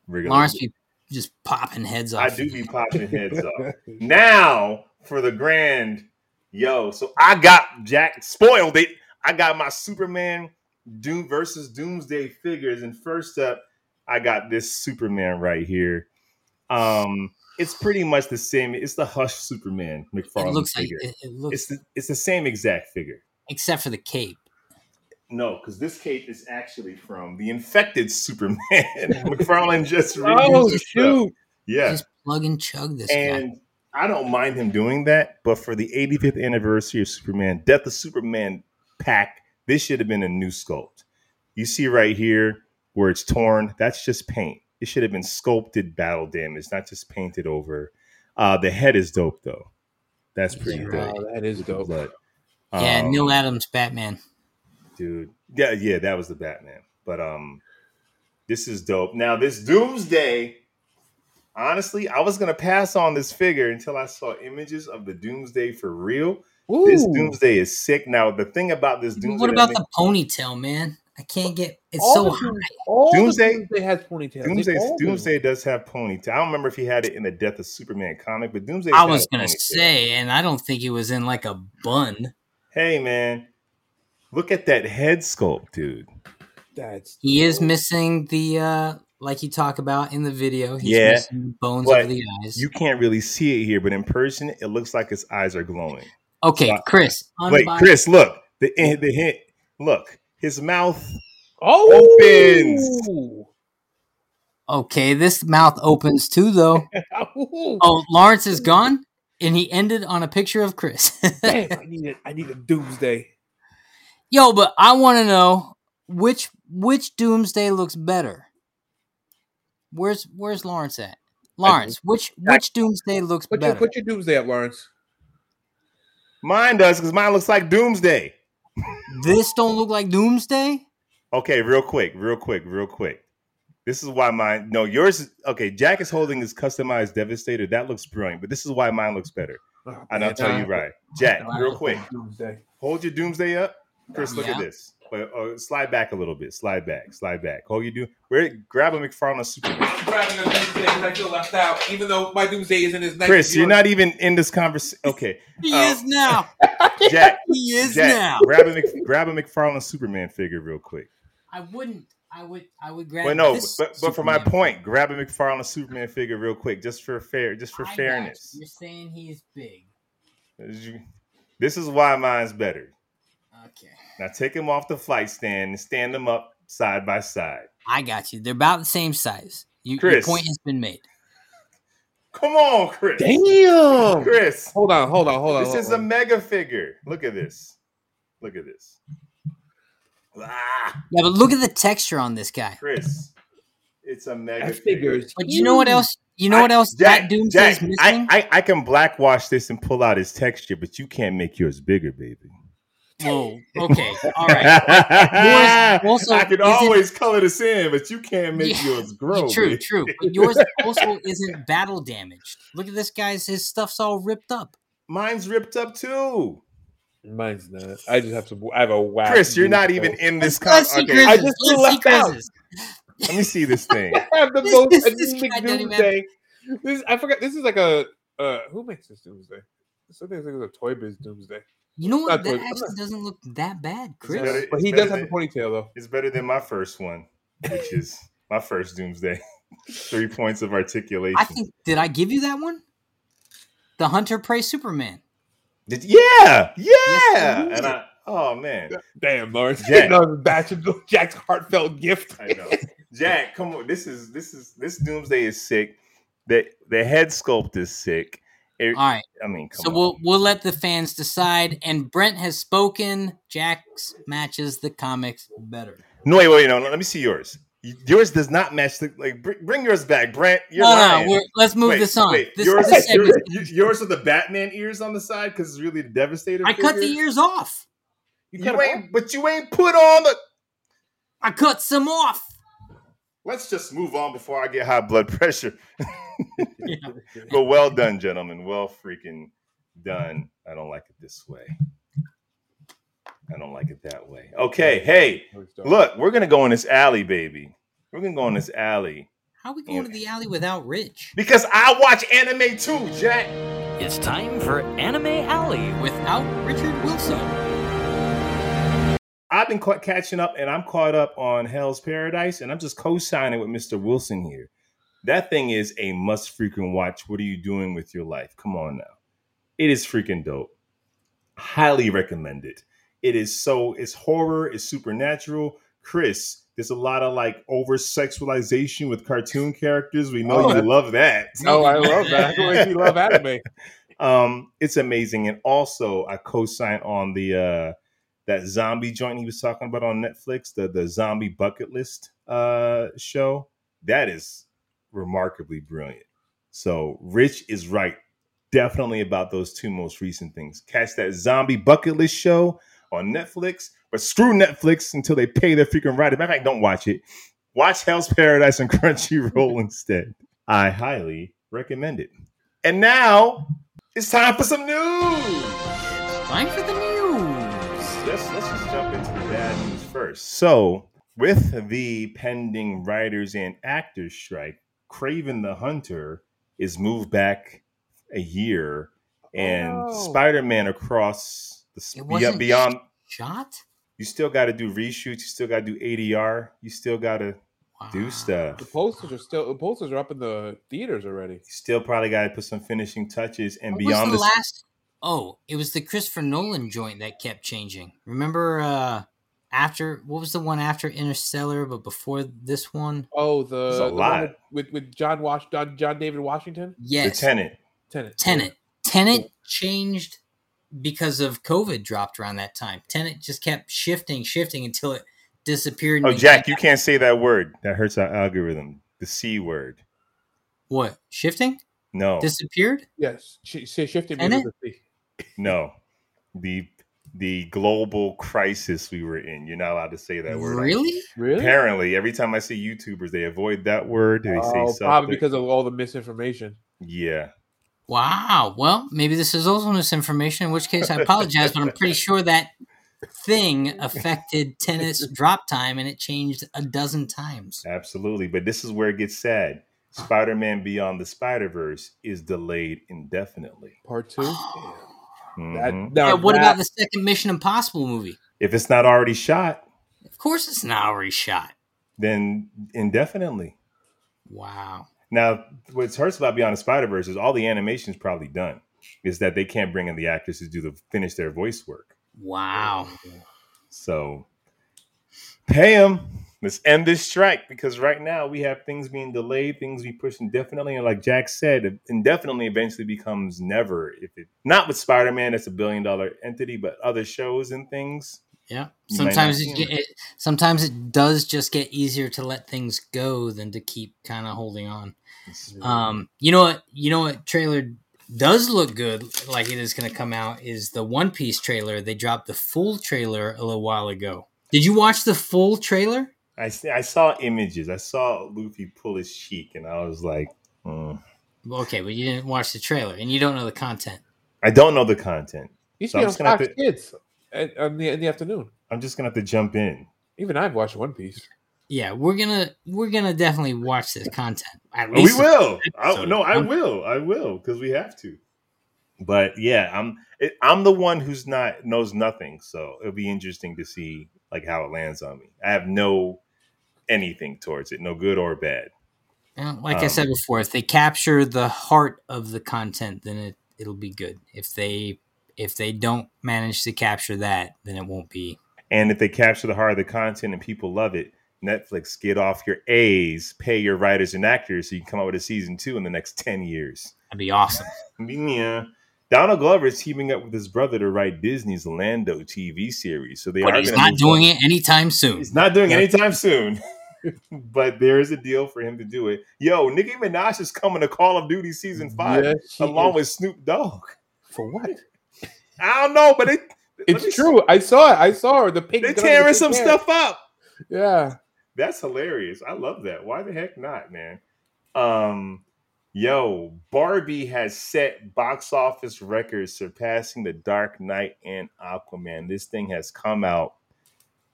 regular. Lawrence be just popping heads off. I do be popping heads off. [LAUGHS] Now for the grand, yo. So I got Jack spoiled it. I got my Superman Doom versus Doomsday figures, and first up, I got this Superman right here. Um, it's pretty much the same. It's the Hush Superman McFarlane It looks like it, it looks it's the, it's the same exact figure. except for the cape. No, because this cape is actually from the infected Superman. [LAUGHS] McFarlane just [LAUGHS] Oh this stuff. shoot! Yeah, Just plug and chug this guy. I don't mind him doing that, but for the 85th anniversary of Superman, Death of Superman pack, this should have been a new sculpt. You see right here where it's torn, that's just paint. It should have been sculpted battle damage, not just painted over. Uh, the head is dope though. That's pretty Yeah, dope. Wow, that is With the dope. yeah, Um, Neal Adams Batman. dude. Yeah, yeah, that was the Batman. But um, this is dope. Now this Doomsday. Honestly, I was gonna pass on this figure until I saw images of the Doomsday for real. This Doomsday is sick. Now the thing about this Doomsday, What about the ponytail, man? I can't get. It's All so the high. All Doomsday- Doomsday has ponytails. They Doomsday? Doomsday does have ponytail. I don't remember if he had it in the Death of Superman comic, but Doomsday. I was gonna say, and I don't think it was in like a bun. hey man, look at that head sculpt, dude. That's He is missing the uh like you talk about in the video. He's Yeah, missing bones but over the eyes. You can't really see it here, but in person, it looks like his eyes are glowing. okay, Wow. Chris. Wait, unbiased- Chris, look the the hint. Look, his mouth. Oh, Opens. Okay, this mouth opens too, though. [LAUGHS] Oh. oh, Lawrence is gone, and he ended on a picture of Chris. [LAUGHS] Damn, I need a, I need a Doomsday. Yo, but I want to know which which Doomsday looks better. Where's Where's Lawrence at? Lawrence, which which Doomsday looks Put your better? put your Doomsday up, Lawrence. Mine does because mine looks like Doomsday. This don't look like Doomsday. Okay, real quick, real quick, real quick. This is why mine. No, yours. Okay, Jack is holding his customized Devastator. That looks brilliant, but this is why mine looks better. Oh, And I'll man, tell you nah. right, Jack. Real quick, Doomsday. hold your Doomsday up. Chris, look at this. But uh, slide back a little bit. Slide back. Slide back. Hold you do. Where? Grab a McFarlane Superman. I'm grabbing a Doomsday because I feel left out, even though my Doomsday isn't as nice. Chris, you're not even in this conversation. Okay, He Oh. is now. [LAUGHS] Jack. [LAUGHS] He is Jack, now. grab a Mc, grab a McFarlane Superman figure real quick. I wouldn't. I would. I would grab. Well, no, this but, but for my point, grab a McFarlane Superman figure real quick, just for fair, just for I fairness. you. You're saying he's big. This is why mine's better. Okay. Now take him off the flight stand and stand them up side by side. I got you. They're about the same size. You, your point has been made. Come on, Chris. Damn. Chris, Hold on, hold on, hold on. this hold is a mega figure. Look at this. Look at this. Ah, Yeah, but look at the texture on this guy. Chris, it's a mega figure. But you know what else? You know what I- else Jack, that Doomsday's Jack, missing? I, I, I can blackwash this and pull out his texture, but you can't make yours bigger, baby. Whoa. [LAUGHS] Okay. All right. Yours [LAUGHS] also I can always color this in, but you can't make Yeah, yours grow. true, baby. true. [LAUGHS] But yours also isn't battle damaged. Look at this guy's. His stuff's all ripped up. Mine's ripped up too. Mine's not. I just have to. I have a whack. Chris, you're not even in this. Con- okay, I just Let's left out. Let me see this thing. I have the This- most this- this anemic guy doesn't doomsday. This I forgot. This is like a uh who makes this doomsday? Something like a Toy Biz doomsday. You know what? That good. Actually doesn't look that bad, Chris. better- But he does have than- a ponytail though. It's better than my first one, which is my first doomsday. [LAUGHS] Three points of articulation. I think. Did I give you that one? The Hunter Prey Superman. Did- yeah, yeah. Yes, and I, oh man, Damn, Lawrence. Jack. no, batch of Jack's heartfelt gift. I know. Jack, come on. This is this is this doomsday is sick. The the head sculpt is sick. It- All right. I mean, come So on. we'll we'll let the fans decide. And Brent has spoken. Jack's matches the comics better. no, wait, wait, no, no. Let me see yours. Yours does not match the like. Bring, bring yours back, Brent. You're no, lying. no, let's move Wait, this on. wait, This, yours, this yours, yours are the Batman ears on the side because it's really the Devastator. I cut the ears off. You You ain't, but you ain't put on the. I cut some off. Let's just move on before I get high blood pressure. Yeah. [LAUGHS] but well done, gentlemen. Well freaking done. I don't like it this way. I don't like it that way. Okay, hey, look, we're gonna go in this alley, baby. We're gonna go in this alley How are we going to the alley without Rich? because I watch anime too, Jack. It's time for Anime Alley. Without Richard Wilson? I've been caught catching up, and I'm caught up on Hell's Paradise, and I'm just co-signing with Mr. Wilson here. That thing is a must freaking watch. What are you doing with your life? Come on now, it is freaking dope. Highly recommend it. It is so. It's horror. It's supernatural. Chris, there's a lot of like over sexualization with cartoon characters. We know Oh, you love that. Oh, I love that. Much you love [LAUGHS] anime. um it's amazing and also i co-sign on the uh that zombie joint he was talking about on netflix the the zombie bucket list uh show that is remarkably brilliant. So rich is right. Definitely about those two most recent things. Catch that zombie bucket list show on netflix but screw netflix until they pay their freaking matter of fact don't watch it. Watch hell's paradise on [LAUGHS] crunchyroll instead. I highly recommend it. And now it's time for some news. Time for the news. Let's let's just jump into the bad news first. So, with the pending writers and actors strike, Kraven the Hunter is moved back a year, and Oh. Spider-Man across the It wasn't beyond. Shot? You still got to do reshoots. You still got to do ADR. You still got to Wow. do stuff. The posters are still the posters are up in the theaters already. You still probably got to put some finishing touches and What was beyond the the last? Oh, it was the Christopher Nolan joint that kept changing. Remember, uh after what was the one after Interstellar, but before this one? Oh, the, There's a the one with with John Wash John, John David Washington. the Yes, Tenet. Tenant. Tenet. Tenet changed because of COVID dropped around that time. Tenet just kept shifting, shifting until it disappeared. Oh, Jack, became- you can't say that word. That hurts our algorithm. The C word. what shifting? No, Disappeared? Yes, she, she shifted Tenet? music. No. The the global crisis we were in. You're not allowed to say that word. Really? Really? Apparently, every time I see YouTubers, they avoid that word. They say Oh, something. probably because of all the misinformation. yeah. Wow. Well, maybe this is also misinformation, in which case I apologize, but I'm pretty sure that thing affected tennis [LAUGHS] drop time and it changed a dozen times. Absolutely. But this is where it gets sad. Spider Man Beyond the Spider Verse is delayed indefinitely. Part two. [GASPS] That, Mhm. now Yeah, what that- about the second Mission Impossible movie? If it's not already shot, Of course it's not already shot. then indefinitely. Wow. Now, what's hurts about Beyond the Spider Verse is all the animation's probably done. Is that they can't bring in the actors to do the finish their voice work. Wow. So pay them. Let's end this strike because right now we have things being delayed, things being pushed indefinitely, and like Jack said, indefinitely eventually becomes never. If it not with Spider Man, that's a billion dollar entity, but other shows and things. Yeah. Sometimes not it, it sometimes it does just get easier to let things go than to keep kind of holding on. Um, you know what? You know what trailer does look good, like it is going to come out, is the One Piece trailer. They dropped the full trailer a little while ago. Did you watch the full trailer? I, s- I saw images. I saw Luffy pull his cheek, and I was like, mm. Okay, but you didn't watch the trailer and you don't know the content. I don't know the content. Used So to be I'm on just gonna have Fox to- Kids at, on the, in the afternoon. I'm just gonna have to jump in. Even I've watched One Piece. Yeah, we're gonna we're gonna definitely watch this content. At Oh, we will. I, no, I will. I will because we have to. But yeah, I'm it, I'm the one who's not knows nothing, so it'll be interesting to see like how it lands on me. I have no anything towards it, no good or bad. Well, like I Um, said before, if they capture the heart of the content, then it it'll be good. If they if they don't manage to capture that, then it won't be. And if they capture the heart of the content and people love it, Netflix get off your A's, pay your writers and actors, so you can come out with a season two in the next ten years. That'd be awesome. [LAUGHS] Yeah. Donald Glover is teaming up with his brother to write Disney's Lando TV series. So they but are he's not doing on. it anytime soon. He's not doing it Yeah. anytime soon. [LAUGHS] but there is a deal for him to do it. Yo, Nicki Minaj is coming to Call of Duty season five Yes, along is. with Snoop Dogg. for what? [LAUGHS] I don't know, but it, let me It's see. true. I saw it. I saw her. The pink. They're tearing the some hair. stuff up. Yeah. That's hilarious. I love that. Why the heck not, man? Um, yo, Barbie has set box office records surpassing The Dark Knight and Aquaman. This thing has come out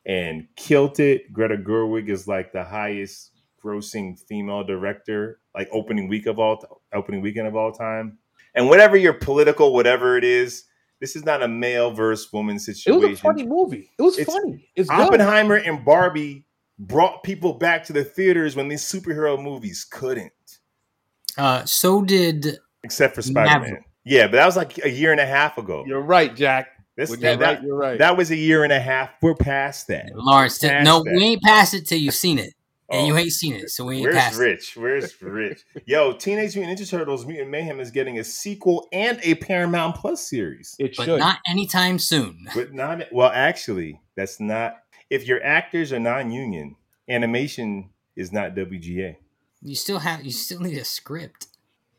and killed it. Greta Gerwig is like the highest grossing female director, like opening week of all opening weekend of all time. And whatever your political, whatever it is, this is not a male versus woman situation. It was a funny movie. It was It's- funny. It's good. Oppenheimer and Barbie brought people back to the theaters when these superhero movies couldn't, Uh, so did except for Spider Man. Yeah, but that was like a year and a half ago. You're right, Jack. This, When that, you're that, right, you're right. that was a year and a half. We're past that. Lawrence. Past no, that. we ain't past it till you've seen it, [LAUGHS] and Oh, you ain't seen it, so we ain't Where's past it. Rich? Where's Rich? Yo, Teenage Mutant Ninja Turtles: Mutant Mayhem is getting a sequel and a Paramount Plus series, it But should. not anytime soon. [LAUGHS] but not well. Actually, that's not. If your actors are non-union, animation is not WGA. You still have. You still need a script.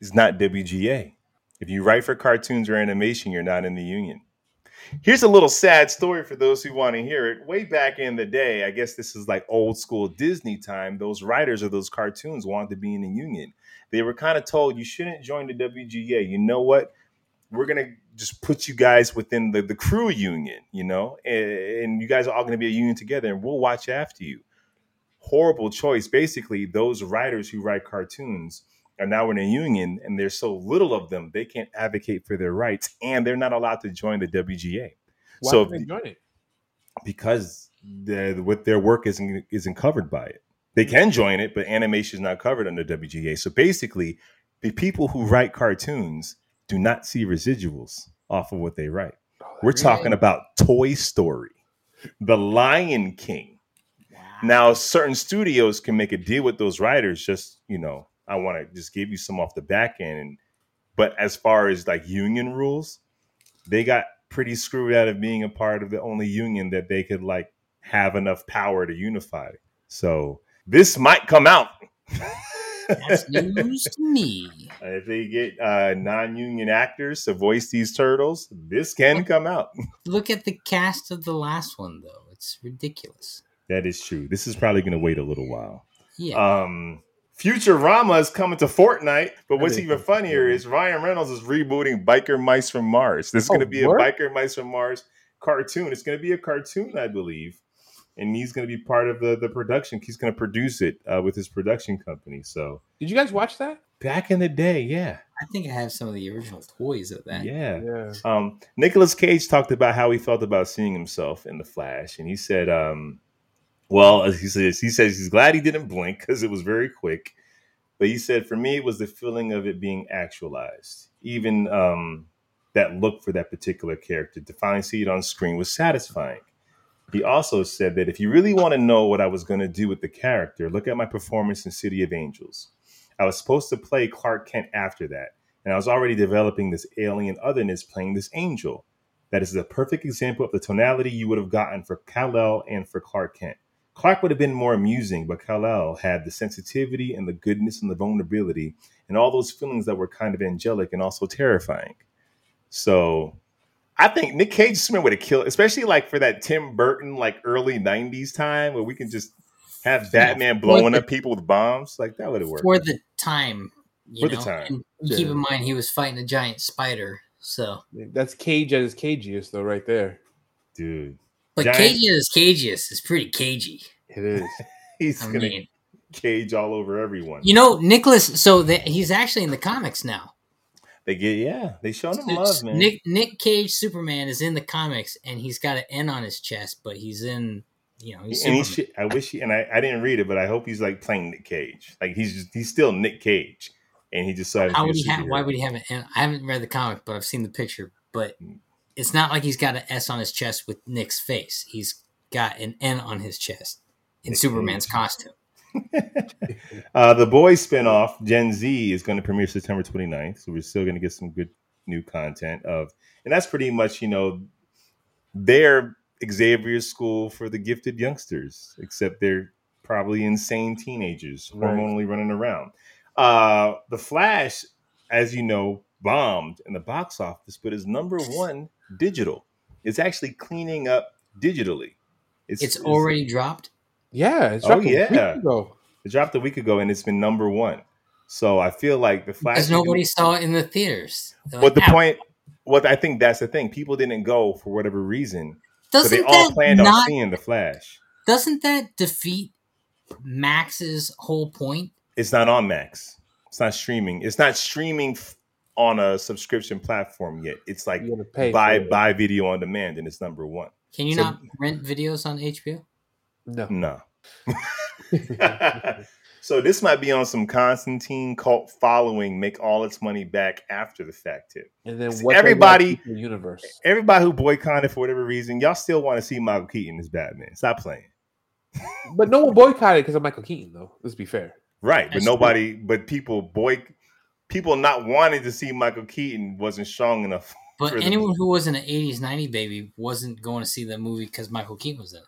It's not WGA. If you write for cartoons or animation, you're not in the union. Here's a little sad story for those who want to hear it. Way back in the day, I guess this is like old school Disney time, those writers of those cartoons wanted to be in the union. They were kind of told, you shouldn't join the WGA. You know what? We're going to just put you guys within the, the crew union, you know, and, and you guys are all going to be a union together and we'll watch after you. Horrible choice. Basically, those writers who write cartoons are now in a union and there's so little of them they can't advocate for their rights and they're not allowed to join the WGA Why so they join it? because the, what their work isn't isn't covered by it. They can join it, but animation is not covered under WGA. So basically, the people who write cartoons do not see residuals off of what they write. Oh, We're that's talking about Toy Story, The Lion King. Now, certain studios can make a deal with those writers. Just you know, I want to just give you some off the back end. And, but as far as like union rules, they got pretty screwed out of being a part of the only union that they could like have enough power to unify. So this might come out. That's [LAUGHS] news to me. if they get uh, non-union actors to voice these turtles, this can come out. [LAUGHS] Look at the cast of the last one, though. It's ridiculous. That is true. This is probably going to wait a little while. Yeah. Um, Futurama is coming to Fortnite, but what's even funnier is Ryan Reynolds is rebooting Biker Mice from Mars. This is Oh, going to be word? a Biker Mice from Mars cartoon. It's going to be a cartoon, I believe, and he's going to be part of the the production. He's going to produce it uh, with his production company. So Did you guys watch that? back in the day, yeah, I think I have some of the original toys of that. yeah. Yeah. Um, Nicholas Cage talked about how he felt about seeing himself in the Flash, and he said, um, "Well, as he says, he says he's glad he didn't blink because it was very quick." But he said, "For me, it was the feeling of it being actualized. Even um, that look for that particular character to finally see it on screen was satisfying." He also said that if you really want to know what I was going to do with the character, look at my performance in City of Angels. I was supposed to play Clark Kent after that and I was already developing this alien otherness playing this angel. That is a perfect example of the tonality you would have gotten for Kal-El and for Clark Kent. Clark would have been more amusing, but Kal-El had the sensitivity and the goodness and the vulnerability and all those feelings that were kind of angelic and also terrifying. So I think Nick Cage Superman would have killed, especially like for that Tim Burton like early '90s time where we can just have Batman for blowing the- up people with bombs. Like that would have worked. for the time. You For the know? time. And keep in mind, he was fighting a giant spider. So, That's Cage at his cagiest, though, right there. Dude, but Giant- Cage's Cageous is pretty cagey. It is. [LAUGHS] he's I gonna mean, cage all over everyone. you know, Nicholas. So that he's actually in the comics now. they get yeah, they showing him love, man. Nick Nick Cage Superman is in the comics, and he's got an N on his chest, but he's in. You know, he's and he should, I wish he and I, I didn't read it, but I hope he's like playing Nick Cage. Like he's just he's still Nick Cage, and he decided. How would he have? Why would he have an N? I haven't read the comic, but I've seen the picture. But Mm. It's not like he's got an S on his chest with Nick's face. He's got an N on his chest in Nick Superman's Cage. costume. [LAUGHS] uh, the Boys spinoff Gen V is going to premiere September 29th, so we're still going to get some good new content of, and that's pretty much you know their Xavier's school for the gifted youngsters, except they're probably insane teenagers Right. hormonally running around. Uh, the Flash, as you know, bombed in the box office, but is number one digital. It's actually cleaning up digitally. It's already dropped. Yeah. It's Oh, dropped a week yeah. ago. It dropped a week ago and it's been number one. So I feel like the Flash. Because nobody saw it in the theaters. They're What the like, "Ah, point? What I think that's the thing. People didn't go for whatever reason, Doesn't they all that planned on not? seeing the Flash. Doesn't that defeat Max's whole point? It's not on Max. It's not streaming. It's not streaming f- on a subscription platform yet. It's like You pay. buy buy video on demand, and it's number one. Can you So- not rent videos on HBO? No. No. [LAUGHS] [LAUGHS] so this might be on some Constantine cult following, make all its money back after the fact tip. And then what everybody- the universe. Everybody who boycotted for whatever reason, y'all still want to see Michael Keaton as Batman. Stop playing. But no one boycotted because of Michael Keaton, though. Let's be fair. Right. But That's nobody but people boy people not wanting to see Michael Keaton wasn't strong enough. [LAUGHS] But For the- anyone who wasn't an '80s '90s baby wasn't going to see the movie because Michael Keaton was in it.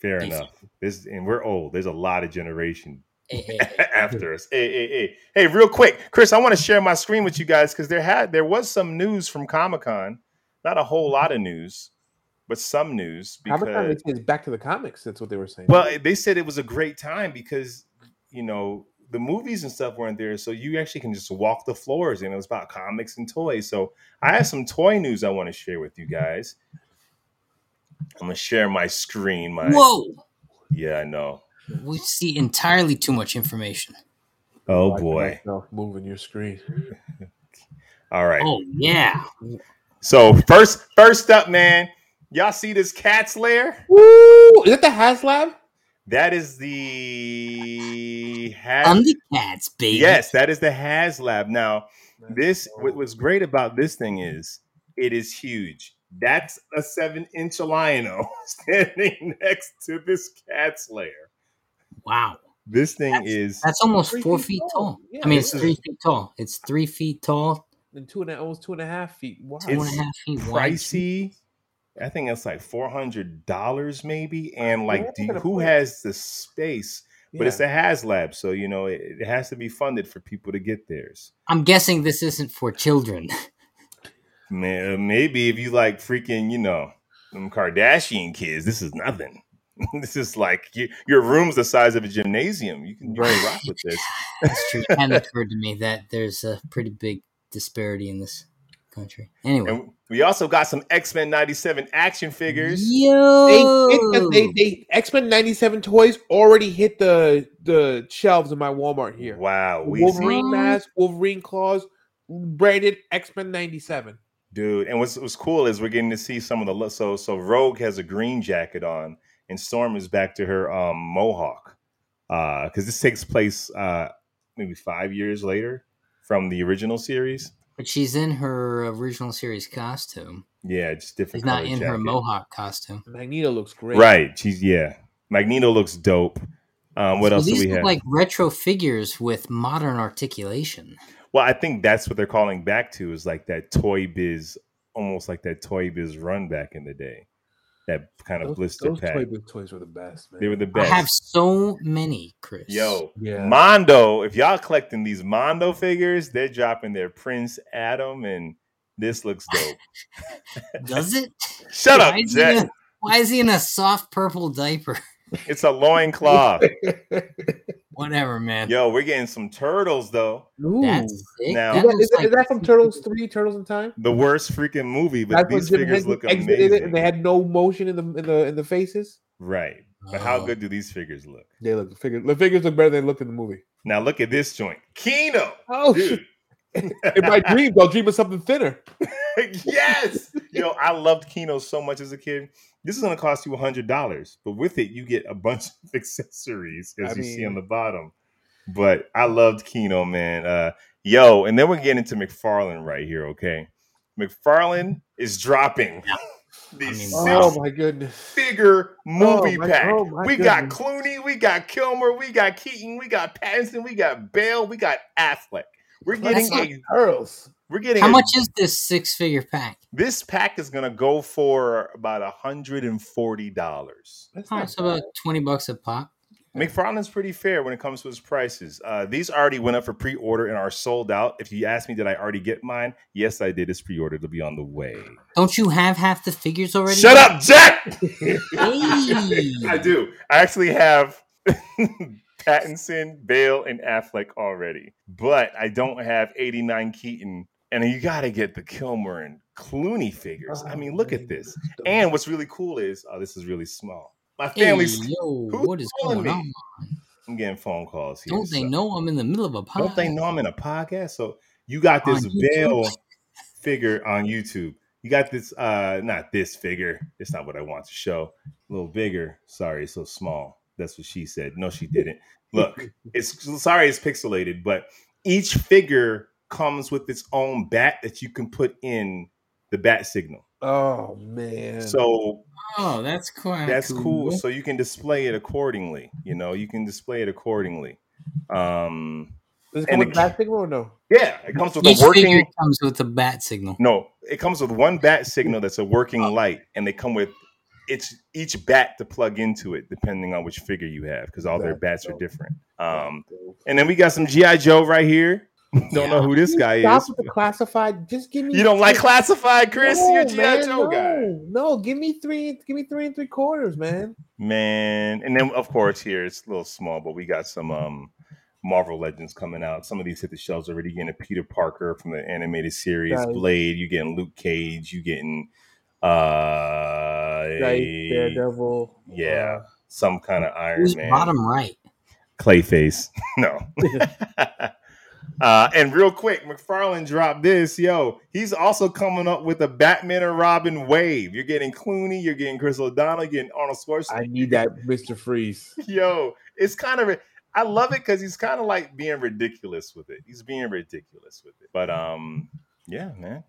Fair Decent. enough. This and we're old. There's a lot of generation Hey, hey, [LAUGHS] hey. after us. Hey, hey, hey. Hey, real quick, Chris, I want to share my screen with you guys because there had there was some news from Comic Con. Not a whole lot of news, but some news Comic Con because is back to the comics. That's what they were saying. well, they said it was a great time because you know the movies and stuff weren't there, so you actually can just walk the floors, and it was about comics and toys. So I have some toy news I want to share with you guys. I'm gonna share my screen. My Whoa! yeah, I know. We see entirely too much information. Oh Watching boy! Moving your screen. [LAUGHS] All right. Oh yeah! So first, first up, man, y'all see this cat's lair? Woo! Is it the HasLab? That is the has. Thundercats, baby. Yes, that is the HasLab. Now, this what was great about this thing is it is huge. That's a seven-inch lion [LAUGHS] standing next to this cat's lair. Wow. This thing is That's almost four feet feet tall. tall. Yeah, I mean, this it's is- three feet tall. It's three feet tall, And two and a, almost two and a half feet. Wow. two and It's a half feet wide. Pricey. I think it's like four hundred dollars, maybe. And like, Yeah, do you- who has the space? But it's Yeah. a HasLab, so you know it, it has to be funded for people to get theirs. I'm guessing this isn't for children. Man, maybe if you like freaking, you know, them Kardashian kids, this is nothing. [LAUGHS] this is like you, your room's the size of a gymnasium. You can, you can rock with this. That's true. It hadn't [LAUGHS] occurred to me that there's a pretty big disparity in this country. Anyway, And we also got some X Men '97 action figures. They, yo, hit- they, they X Men '97 toys already hit the the shelves in my Walmart here. Wow, we Wolverine see- mask, Wolverine claws, branded X Men '97. dude. And what's what's cool is we're getting to see some of the so so Rogue has a green jacket on, and Storm is back to her um mohawk. Uh, because this takes place uh maybe five years later from the original series. But she's in her original series costume. Yeah, just different. She's not color in her mohawk costume. Magneto looks great. Right. She's yeah. Magneto looks dope. Um, what So else do we look have? like retro figures with modern articulation. well, I think that's what they're calling back to is like that Toy Biz, almost like that Toy Biz run back in the day. That kind of Those, blister those pack. toy big toys were the best, man. They were the best. I have so many, Chris. Yo, Yeah. Mondo. If y'all collecting these Mondo figures, they're dropping their Prince Adam, and this looks dope. [LAUGHS] does it? Shut up, Why is, he in Jack. a, why is he in a soft purple diaper? It's a loin cloth. [LAUGHS] Whatever, man. Yo, we're getting some turtles though. Ooh. That's sick. Now- Is That that, is, that, like- is that from Turtles Three, Turtles in Time? The worst freaking movie, but That's these figures Henson look exited it, amazing. and they had no motion in the in the in the faces. right. But how Oh. good do these figures look? They look the figures. The figures look better than they looked in the movie. Now look at this joint. Keno. Oh Dude. shit! In my dreams, I'll dream of something thinner. [LAUGHS] yes. Yo, I loved Keno so much as a kid. This is gonna cost you a hundred dollars, but with it, you get a bunch of [LAUGHS] accessories as I you see on the bottom. But I loved Keno, man. Uh yo, and then we're getting into McFarlane right here, okay? McFarlane is dropping [LAUGHS] these I mean, Oh six my goodness! figure movie my- pack. oh my we got goodness. Clooney, we got Kilmer, we got Keaton, we got Pattinson, we got Bale, we got Affleck. We're getting a Turtles. we're getting How a- much is this six figure pack? this pack is gonna go for about a hundred and forty dollars. That's All so about 20 bucks a pop. McFarlane's pretty fair when it comes to his prices. Uh, these already went up for pre-order and are sold out. If you ask me, did I already get mine? Yes, I did. It's pre-ordered. It'll be on the way. Don't you have half the figures already? Shut up, Jack. Hey! [LAUGHS] I do. I actually have [LAUGHS] Pattinson, Bale, and Affleck already, but I don't have 89 Keaton. And you got to get the Kilmer and Clooney figures. I mean, look at this. And what's really cool is, oh, this is really small. My Hey, family's. yo, [LAUGHS] who's what is going me? on? I'm getting phone calls here. Don't they so- know I'm in the middle of a pod? Don't they know I'm in a podcast? So you got this Bale figure on YouTube. You got this, uh, not this figure. It's not what I want to show. A little bigger. Sorry, so small. That's what she said. No, she didn't. Look, it's sorry, it's pixelated, but each figure comes with its own bat that you can put in the bat signal. Oh man! So Oh, that's quite that's cool. So you can display it accordingly. You know, you can display it accordingly. Um, does it come with the- bat signal or no? yeah, it comes with Each a working. figure comes with a bat signal. No, it comes with one bat signal that's a working light, and they come with it's each bat to plug into it depending on which figure you have because all their bats are different. Um, and then we got some GI Joe right here. [LAUGHS] Don't know who this guy Stop is. with the classified. Just give me. You don't like classified, Chris? No, You're GI man, Joe no, guy, No, give me three. Give me three and three quarters, man. man. And then of course here it's a little small, but we got some um Marvel Legends coming out. Some of these hit the shelves already. You're getting a Peter Parker from the animated series, Right. Blade. You getting Luke Cage. You getting uh Like Daredevil. yeah, some kind of Iron Man. bottom right? Clayface. [LAUGHS] No. [LAUGHS] uh, and real quick, McFarlane dropped this. Yo, he's also coming up with a Batman and Robin wave. You're getting Clooney, you're getting Chris O'Donnell, you're getting Arnold Schwarzenegger. I need that, Mister Freeze. [LAUGHS] Yo, it's kind of I love it because he's kind of like being ridiculous with it. He's being ridiculous with it. But um, yeah, man.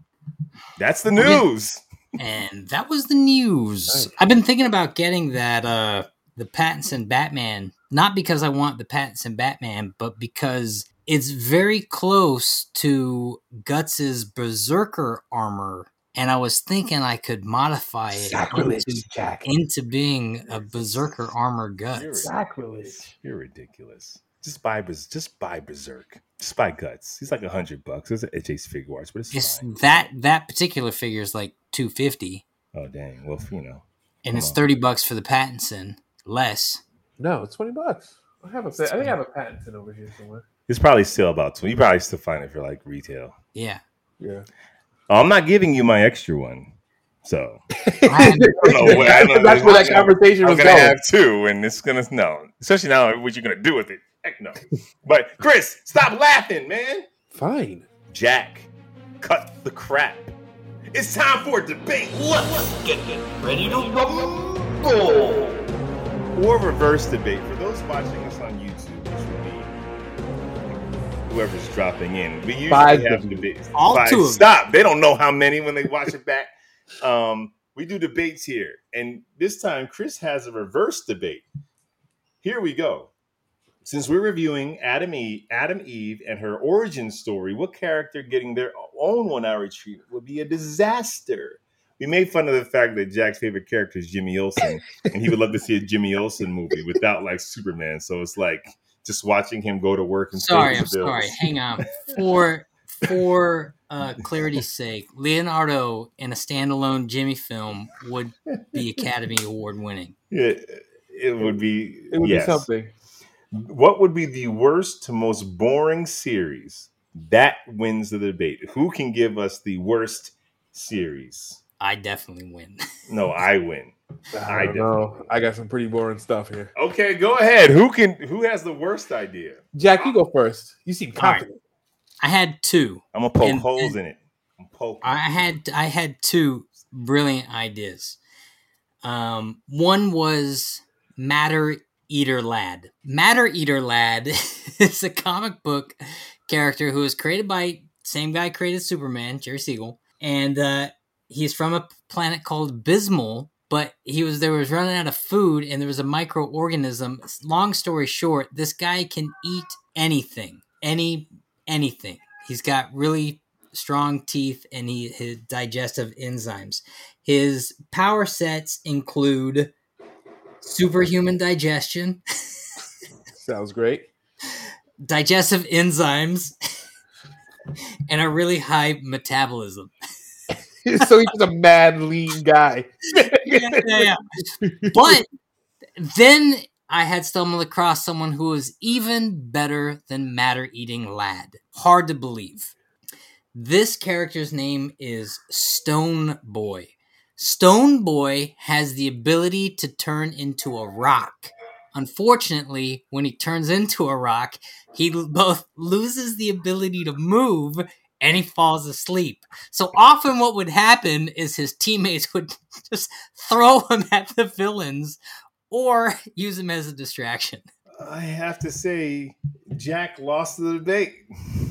That's the news. And that was the news. Nice. I've been thinking about getting that uh the Pattinson Batman, not because I want the Pattinson Batman, but because it's very close to Guts's Berserker armor, and I was thinking I could modify it into, Jack. into being a Berserker armor You're Guts. Sacrilege. You're ridiculous. Just buy just buy Berserk. Just buy Guts. He's like a hundred bucks. It's an S.H.Figuarts, but it's It's fine. that that particular figure is like two fifty. Oh dang. Well, you know. and it's on. thirty bucks for the Pattinson less. No, it's twenty bucks. I have a. I think I have a patent over here somewhere. It's probably still about twenty. You probably still find it for like retail. Yeah, Yeah. Oh, I'm not giving you my extra one. So [LAUGHS] I- [LAUGHS] No way, I know That's where that this. conversation I'm was gonna going. have two, and it's gonna no. Especially now, what you're gonna do with it? Heck no. But Chris, stop laughing, man. Fine. Jack, cut the crap. It's time for a debate. Let's get ready to rumble. or reverse debate for those watching us on YouTube, which would be whoever's dropping in. We usually Five have debates. All Five. two of them. Stop! They don't know how many when they watch it back. Um, we do debates here, and this time Chris has a reverse debate. Here we go. Since we're reviewing Atom Eve, Atom Eve and her origin story, what character getting their own one-hour treatment would be a disaster? we made fun of the fact that Jack's favorite character is Jimmy Olsen, [LAUGHS] and he would love to see a Jimmy Olsen movie without like Superman. So it's like just watching him go to work and Sorry, I'm bills. sorry. Hang on. [LAUGHS] For for uh, clarity's sake, Leonardo in a standalone Jimmy film would be Academy Award winning. Yeah, it would be. It would yes. be something. What would be the worst to most boring series? That wins the debate. Who can give us the worst series? I definitely win. [LAUGHS] No, I win. I I don't know. I got some pretty boring stuff here. Okay, go ahead. Who can? Who has the worst idea? Jack, you go first. You seem All right. confident. I had two. I'm gonna poke And- holes in it. I'm poking. I had I had two brilliant ideas. Um, one was Matter Eater Lad. Matter Eater Lad [LAUGHS] is a comic book character who was created by same guy created Superman, Jerry Siegel, and uh, he's from a planet called Bismoll. But he was there was running out of food, and there was a microorganism. Long story short, this guy can eat anything, any anything. He's got really strong teeth and he his digestive enzymes. His power sets include superhuman digestion, Sounds great. digestive enzymes, and a really high metabolism. [LAUGHS] so he's just a mad lean guy. yeah, yeah, yeah. But then I had stumbled across someone who was even better than matter eating lad. Hard to believe. This character's name is Stone Boy. Stone Boy has the ability to turn into a rock. Unfortunately, when he turns into a rock, he [LAUGHS] both loses the ability to move and he falls asleep. So often, what would happen is his teammates [LAUGHS] would just throw him at the villains or [LAUGHS] use him as a distraction. I have to say, Jack lost the debate.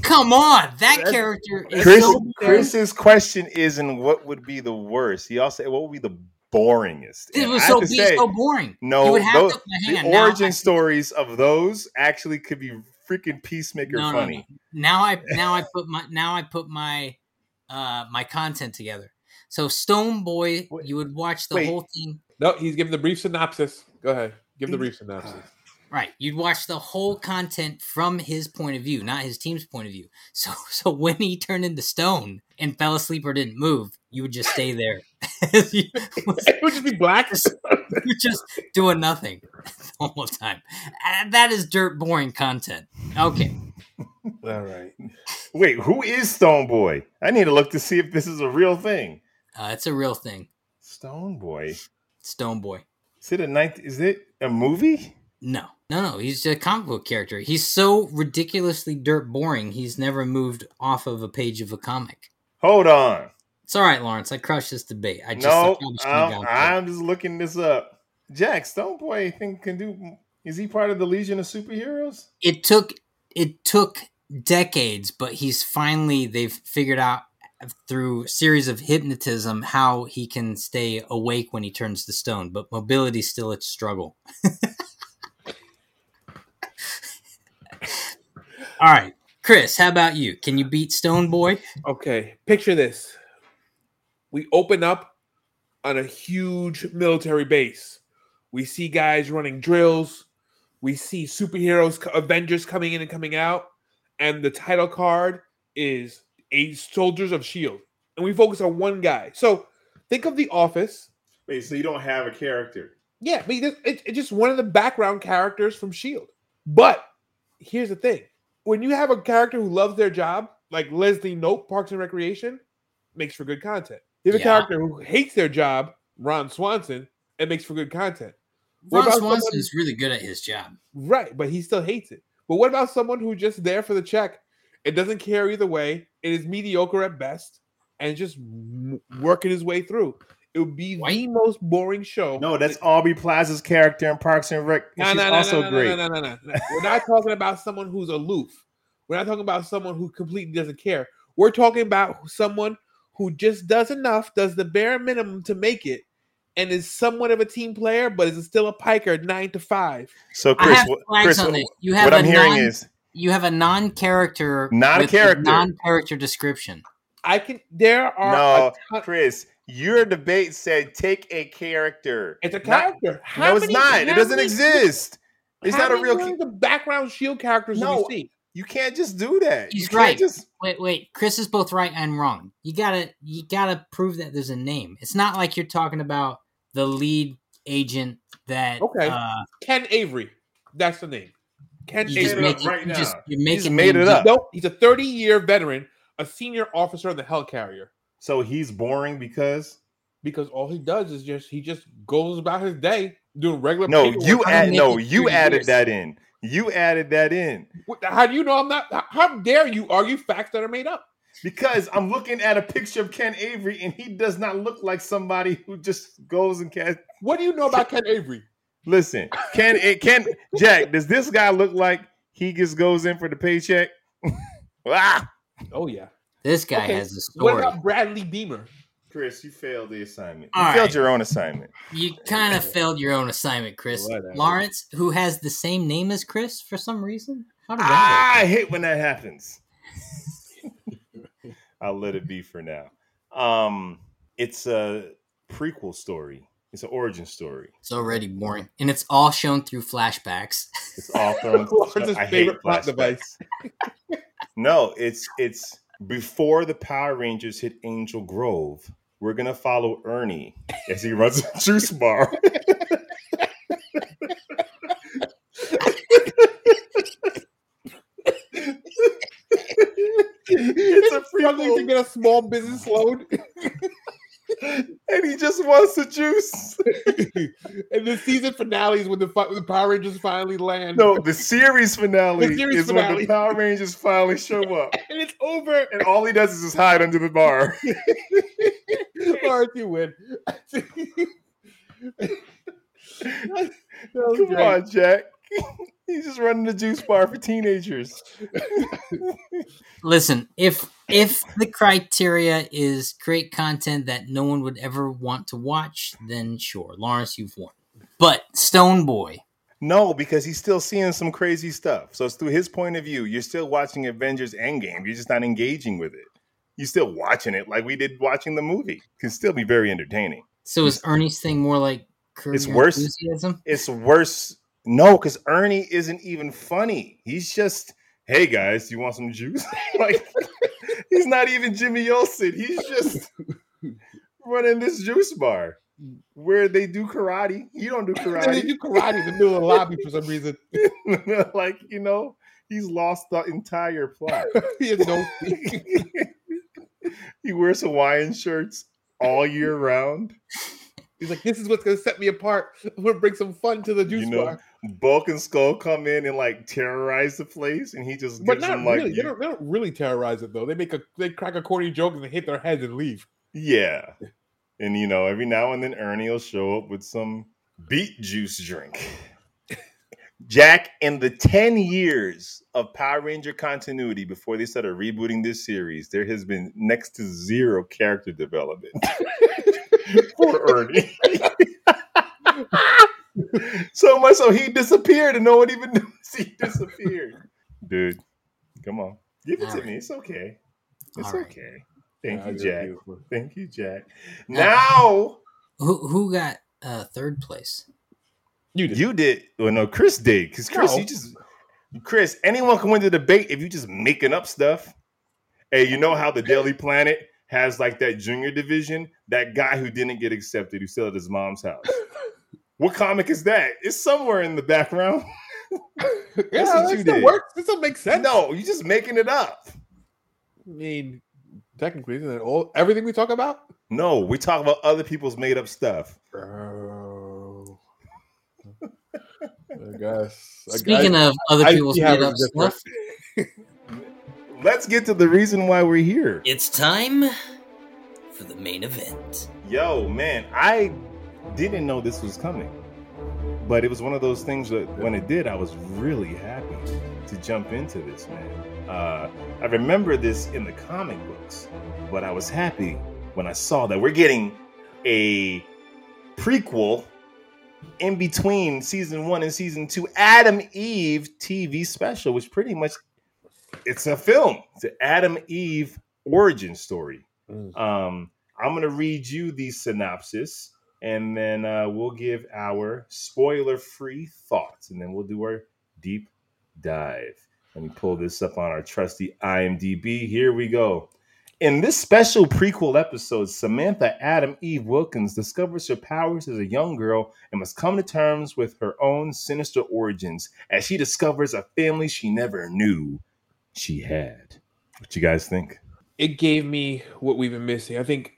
Come on, that That's- character is Chris, so Chris's question isn't what would be the worst. He also what would be the boringest. It was so, be say, so boring. no, would have those- to hang the on, origin I- stories of those actually could be freaking peacemaker no, no, funny. no. Now I now I put my now I put my uh my content together. So Stone Boy, Wait. you would watch the Wait. whole thing. No, he's giving the brief synopsis. Go ahead. Give the brief synopsis. Right, you'd watch the whole content from his point of view, not his team's point of view. [LAUGHS] So, so when he turned into stone and fell asleep or didn't move, you would just stay there. you [LAUGHS] it would just be black. would just doing nothing [LAUGHS] the whole time. And that is dirt boring content. Okay, All right. Wait, who is Stone Boy? I need to look to see if this is a real thing. uh, it's a real thing. Stone Boy. Stone Boy. Is it a ninth? Is it a movie? No, no, no. He's a comic book character. He's so ridiculously dirt boring. He's never moved off of a page of a comic. Hold on. It's all right, Lawrence. I crushed this debate. I just no, probably shouldn't have I'm, for it. I'm just looking this up. Jack Stone Boy, I think can do. Is he part of the Legion of Superheroes? it took it took decades, but he's finally they've figured out through a series of hypnotism how he can stay awake when he turns to stone, but mobility's still a struggle. [LAUGHS] All right, Chris, how about you? Can you beat Stone Boy? Okay. Picture this. We open up on a huge military base. We see guys running drills. We see superheroes, Avengers coming in and coming out. And the title card is a Soldiers of S.H.I.E.L.D. And we focus on one guy. So think of The Office. Wait, so you don't have a character? Yeah, I mean, it- it- it's just one of the background characters from S.H.I.E.L.D. But here's the thing when you have a character who loves their job, like Leslie Knope, Parks and Recreation, makes for good content. You have a Yeah. character who hates their job, Ron Swanson, it makes for good content. Ron Swanson someone- is really good at his job. Right, but he still hates it. But what about someone who's just there for the check? It doesn't care either way. It is mediocre at best, and just working his way through. It would be the most boring show. No, that's Aubrey Plaza's character in Parks and Rec. No, She's no, no, also no, no, great. No, no, no, no, no. We're not talking about someone who's aloof. We're not talking about someone who completely doesn't care. We're talking about someone who just does enough, does the bare minimum to make it, and is somewhat of a team player, but is still a piker nine to five. So I Chris, have what, flags Chris, on what, this. You have what a I'm hearing non- is You have a non-character, Not a with character. non-character description. I can. There are no, a ton- Chris. Your debate said take a character. It's a Not- character. How no, it's many- not. It doesn't many- exist. It's not a real. ones ca- of background shield characters do No. we see? You can't just do that. He's you can't right. Just Wait, wait. Chris is both right and wrong. You gotta, you gotta prove that there's a name. It's not like you're talking about the lead agent that. Okay. Uh, Ken Avery. That's the name. Ken you just made it Avery. up make it, right you now. just you're He making just made it up. Nope. He's a 30 year veteran, a senior officer of the Helicarrier. So he's boring because Because all he does is just he just goes about his day doing regular. no, you add no, you added years? that in. You added that in How do you know I'm not? how- dare you argue facts that are made up? because I'm looking at a picture of Ken Avery and he does not look like somebody who just goes and cast. What do you know about Ken Avery? Listen, Ken, it Ken Jack, does this guy look like he just goes in for the paycheck? [LAUGHS] ah, Oh yeah. This guy Okay, has a story. What about Bradley Beamer? Chris, you failed the assignment. You All failed right. your own assignment. You kind of [LAUGHS] failed your own assignment, Chris. Whatever. Lawrence, who has the same name as Chris for some reason. How did Ah, that I hate when that happens. [LAUGHS] I'll let it be for now. Um, it's a prequel story. It's an origin story. It's already boring, and it's all shown through flashbacks. It's all from [LAUGHS] Lawrence's I favorite plot device. No, it's it's before the Power Rangers hit Angel Grove. We're gonna follow Ernie as he runs a juice bar. [LAUGHS] it's a free Struggling to prequel, get a small business loan, [LAUGHS] and he just wants the juice. [LAUGHS] and the season finale is when the, the Power Rangers finally land. No, the series finale The series is when the Power Rangers finally show [LAUGHS] up, and it's over. and all he does is just hide under the bar. [LAUGHS] Lawrence, you win. Come great. on, Jack. He's just running the juice bar for teenagers. Listen, if if the criteria is create content that no one would ever want to watch, then sure, Lawrence, you've won. But Stone Boy, No, because he's still seeing some crazy stuff. So it's through his point of view. You're still watching Avengers Endgame. You're just not engaging with it. You're still watching it like we did watching the movie. Can still be very entertaining. so is Ernie's thing more like It's worse. Enthusiasm? It's worse. No, because Ernie isn't even funny. He's just, hey guys, you want some juice? [LAUGHS] like he's not even Jimmy Olsen. He's just [LAUGHS] running this juice bar where they do karate. You don't do And [LAUGHS] they karate. do karate in the middle of the lobby for some reason. like you know, he's lost the entire plot. he has no. he wears Hawaiian shirts all year round. He's like, this is what's gonna set me apart. [LAUGHS] I'm gonna bring some fun to the juice you know, bar. Bulk and Skull come in and like terrorize the place, and he just But gives not them like, really. They don't, they don't really terrorize it though. They make a they crack a corny joke and they hit their heads and leave. yeah. And you know, every now and then Ernie will show up with some beet juice drink. [LAUGHS] Jack, in the 10 years of Power Ranger continuity before they started rebooting this series, there has been next to zero character development [LAUGHS] for Ernie. so much so he disappeared and no one even [LAUGHS] knew he disappeared. Dude, come on. Give it All to right. me. It's okay. It's All right. okay. Thank Yeah, you, Jack. with you. Thank you, Jack. Now Who who got uh, third place? You did. you did. Well, no, Chris did. Because Chris, No. you just Chris. Anyone can win the debate if you just making up stuff. Hey, you know how the Daily Planet has like that junior division? That guy who didn't get accepted, who's still at his mom's house. [LAUGHS] what comic is that? It's somewhere in the background. [LAUGHS] yeah, what that you still did. works. This will make sense. no, you're just making it up. I mean, technically, isn't it all everything we talk about? No, we talk about other people's made up stuff. Oh. I guess. Speaking I- of other people's see how made up stuff, Let's get to the reason why we're here. It's time for the main event. Yo, man, I didn't know this was coming. But it was one of those things that when it did, I was really happy to jump into this, man. Uh, I remember this in the comic books, but I was happy when I saw that we're getting a prequel in between season one and season two, Atom Eve TV special, which pretty much it's a film. It's an Atom Eve origin story. Mm. Um, I'm going to read you the synopsis and then uh, we'll give our spoiler free thoughts and then we'll do our deep dive. Let me pull this up on our trusty IMDb. Here we go. In this special prequel episode, Samantha Atom Eve Wilkins discovers her powers as a young girl and must come to terms with her own sinister origins as she discovers a family she never knew she had. What you guys think? It gave me what we've been missing. I think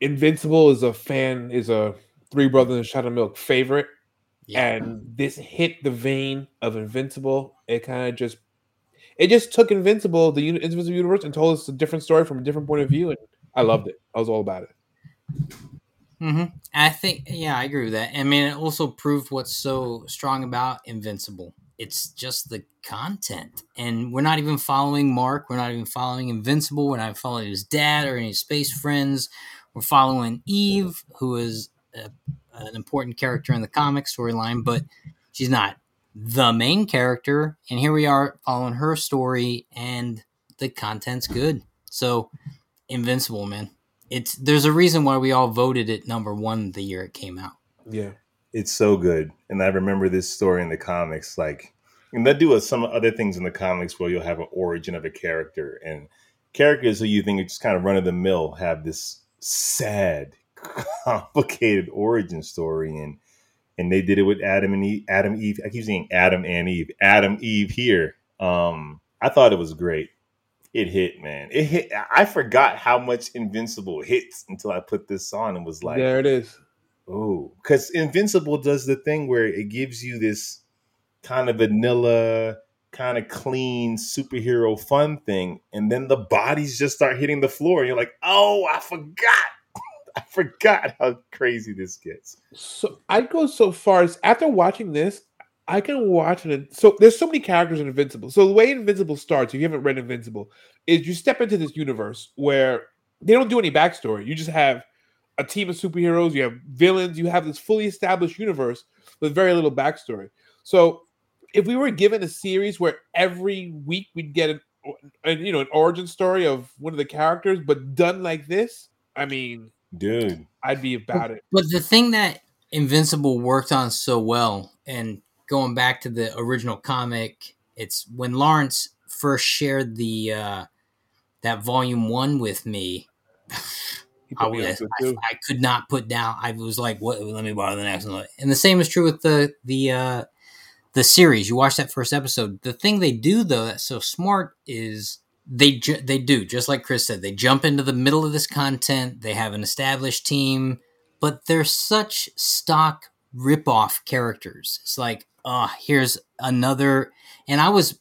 Invincible is a fan, is a Three Brothers and Shot of Milk favorite. Yeah. And this hit the vein of Invincible. It kind of just it just took Invincible, the Invincible universe, and told us a different story from a different point of view, and I loved it. I was all about it. hmm I think, yeah, I agree with that. I mean, it also proved what's so strong about Invincible. It's just the content, and we're not even following Mark. We're not even following Invincible. We're not following his dad or any space friends. We're following Eve, who is a, an important character in the comic storyline, but she's not the main character. And here we are following her story, and the content's good. So, Invincible, man it's there's a reason why we all voted it number one the year it came out. Yeah. It's so good. And I remember this story in the comics. Like, and they do some other things in the comics where you'll have an origin of a character, and characters who you think are just kind of run of the mill have this sad, [LAUGHS] complicated origin story. And and they did it with Adam and Eve. Atom Eve. I keep saying Adam and Eve. Atom Eve here. Um, I thought it was great. It hit, man. It hit. I forgot how much Invincible hits until I put this on and was like, there it is. Oh, because Invincible does the thing where it gives you this kind of vanilla, kind of clean superhero fun thing, and then the bodies just start hitting the floor, and you're like, "Oh, I forgot, [LAUGHS] I forgot how crazy this gets." So I'd go so far as after watching this, I can watch it. So there's so many characters in Invincible. So the way Invincible starts, if you haven't read Invincible, is you step into this universe where they don't do any backstory. You just have a team of superheroes, you have villains, you have this fully established universe with very little backstory. So if we were given a series where every week we'd get an, an you know an origin story of one of the characters, but done like this, I mean, Dude, I'd be about it. But the thing that Invincible worked on so well, and going back to the original comic, it's when Lawrence first shared the uh, that volume one with me. [LAUGHS] I, was, I. I could not put down. I was like, "What? Let me borrow the next one." And the same is true with the the uh, the series. You watch that first episode. The thing they do though that's so smart is they ju- they do just like Chris said. They jump into the middle of this content. They have an established team, but they're such stock rip-off characters. It's like, oh, here's another. And I was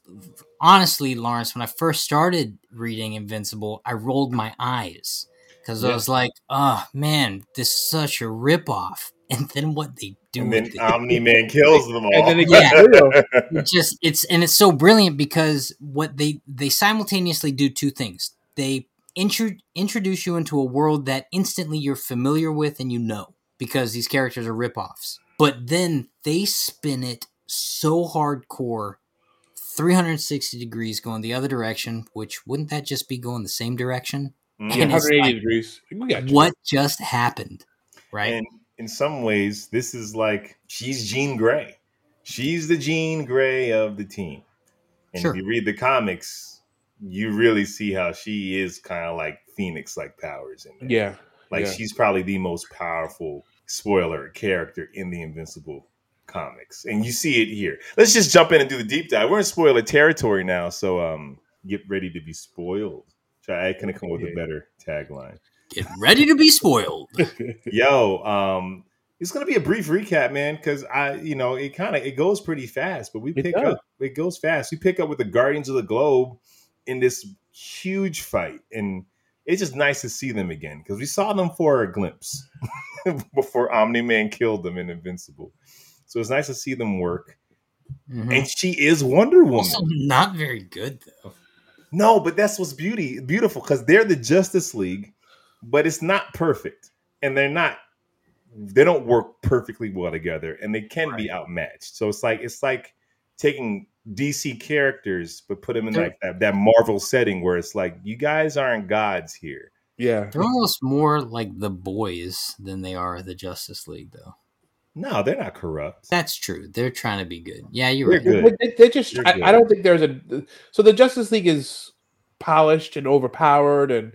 honestly, Lawrence, when I first started reading Invincible, I rolled my eyes because I was like, oh man, this is such a rip-off. [LAUGHS] And then what they do and then Omni Man kills them all. And then Yeah. [LAUGHS] it just it's and it's so brilliant because what they they simultaneously do two things they intro, introduce you into a world that instantly you're familiar with and you know because these characters are ripoffs but then they spin it so hardcore 360 degrees going the other direction which wouldn't that just be going the same direction Mhm. And 180 like, degrees. We got what just happened right And in some ways, this is like she's Jean Grey. She's the Jean Grey of the team. And Sure. if you read the comics, you really see how she is kind of like Phoenix like powers in there. Yeah. Like yeah. she's probably the most powerful spoiler character in the Invincible comics. And you see it here. Let's just jump in and do the deep dive. We're in spoiler territory now, so um get ready to be spoiled. Try I couldn't come up with a better tagline. get ready to be spoiled [LAUGHS] Yo, um, it's gonna be a brief recap, man, because I, you know, it kind of it goes pretty fast, but we It pick does. up. It goes fast. We pick up with the Guardians of the Globe in this huge fight, and it's just nice to see them again because we saw them for a glimpse [LAUGHS] before Omni Man killed them in Invincible. So it's nice to see them work. Mhm. And she is Wonder Woman. also not very good though No, but that's what's beauty beautiful because they're the Justice League, but it's not perfect, and they're not. They don't work perfectly well together, and they can be outmatched. So it's like it's like taking DC characters but put them in They're- like that, that Marvel setting where it's like you guys aren't gods here. Yeah. They're almost more like the boys than they are the Justice League, though. No, they're not corrupt. That's true. They're trying to be good. Yeah, you're They're right. good. They, they- they just. They're I, good. I don't think there's a. So the Justice League is polished and overpowered and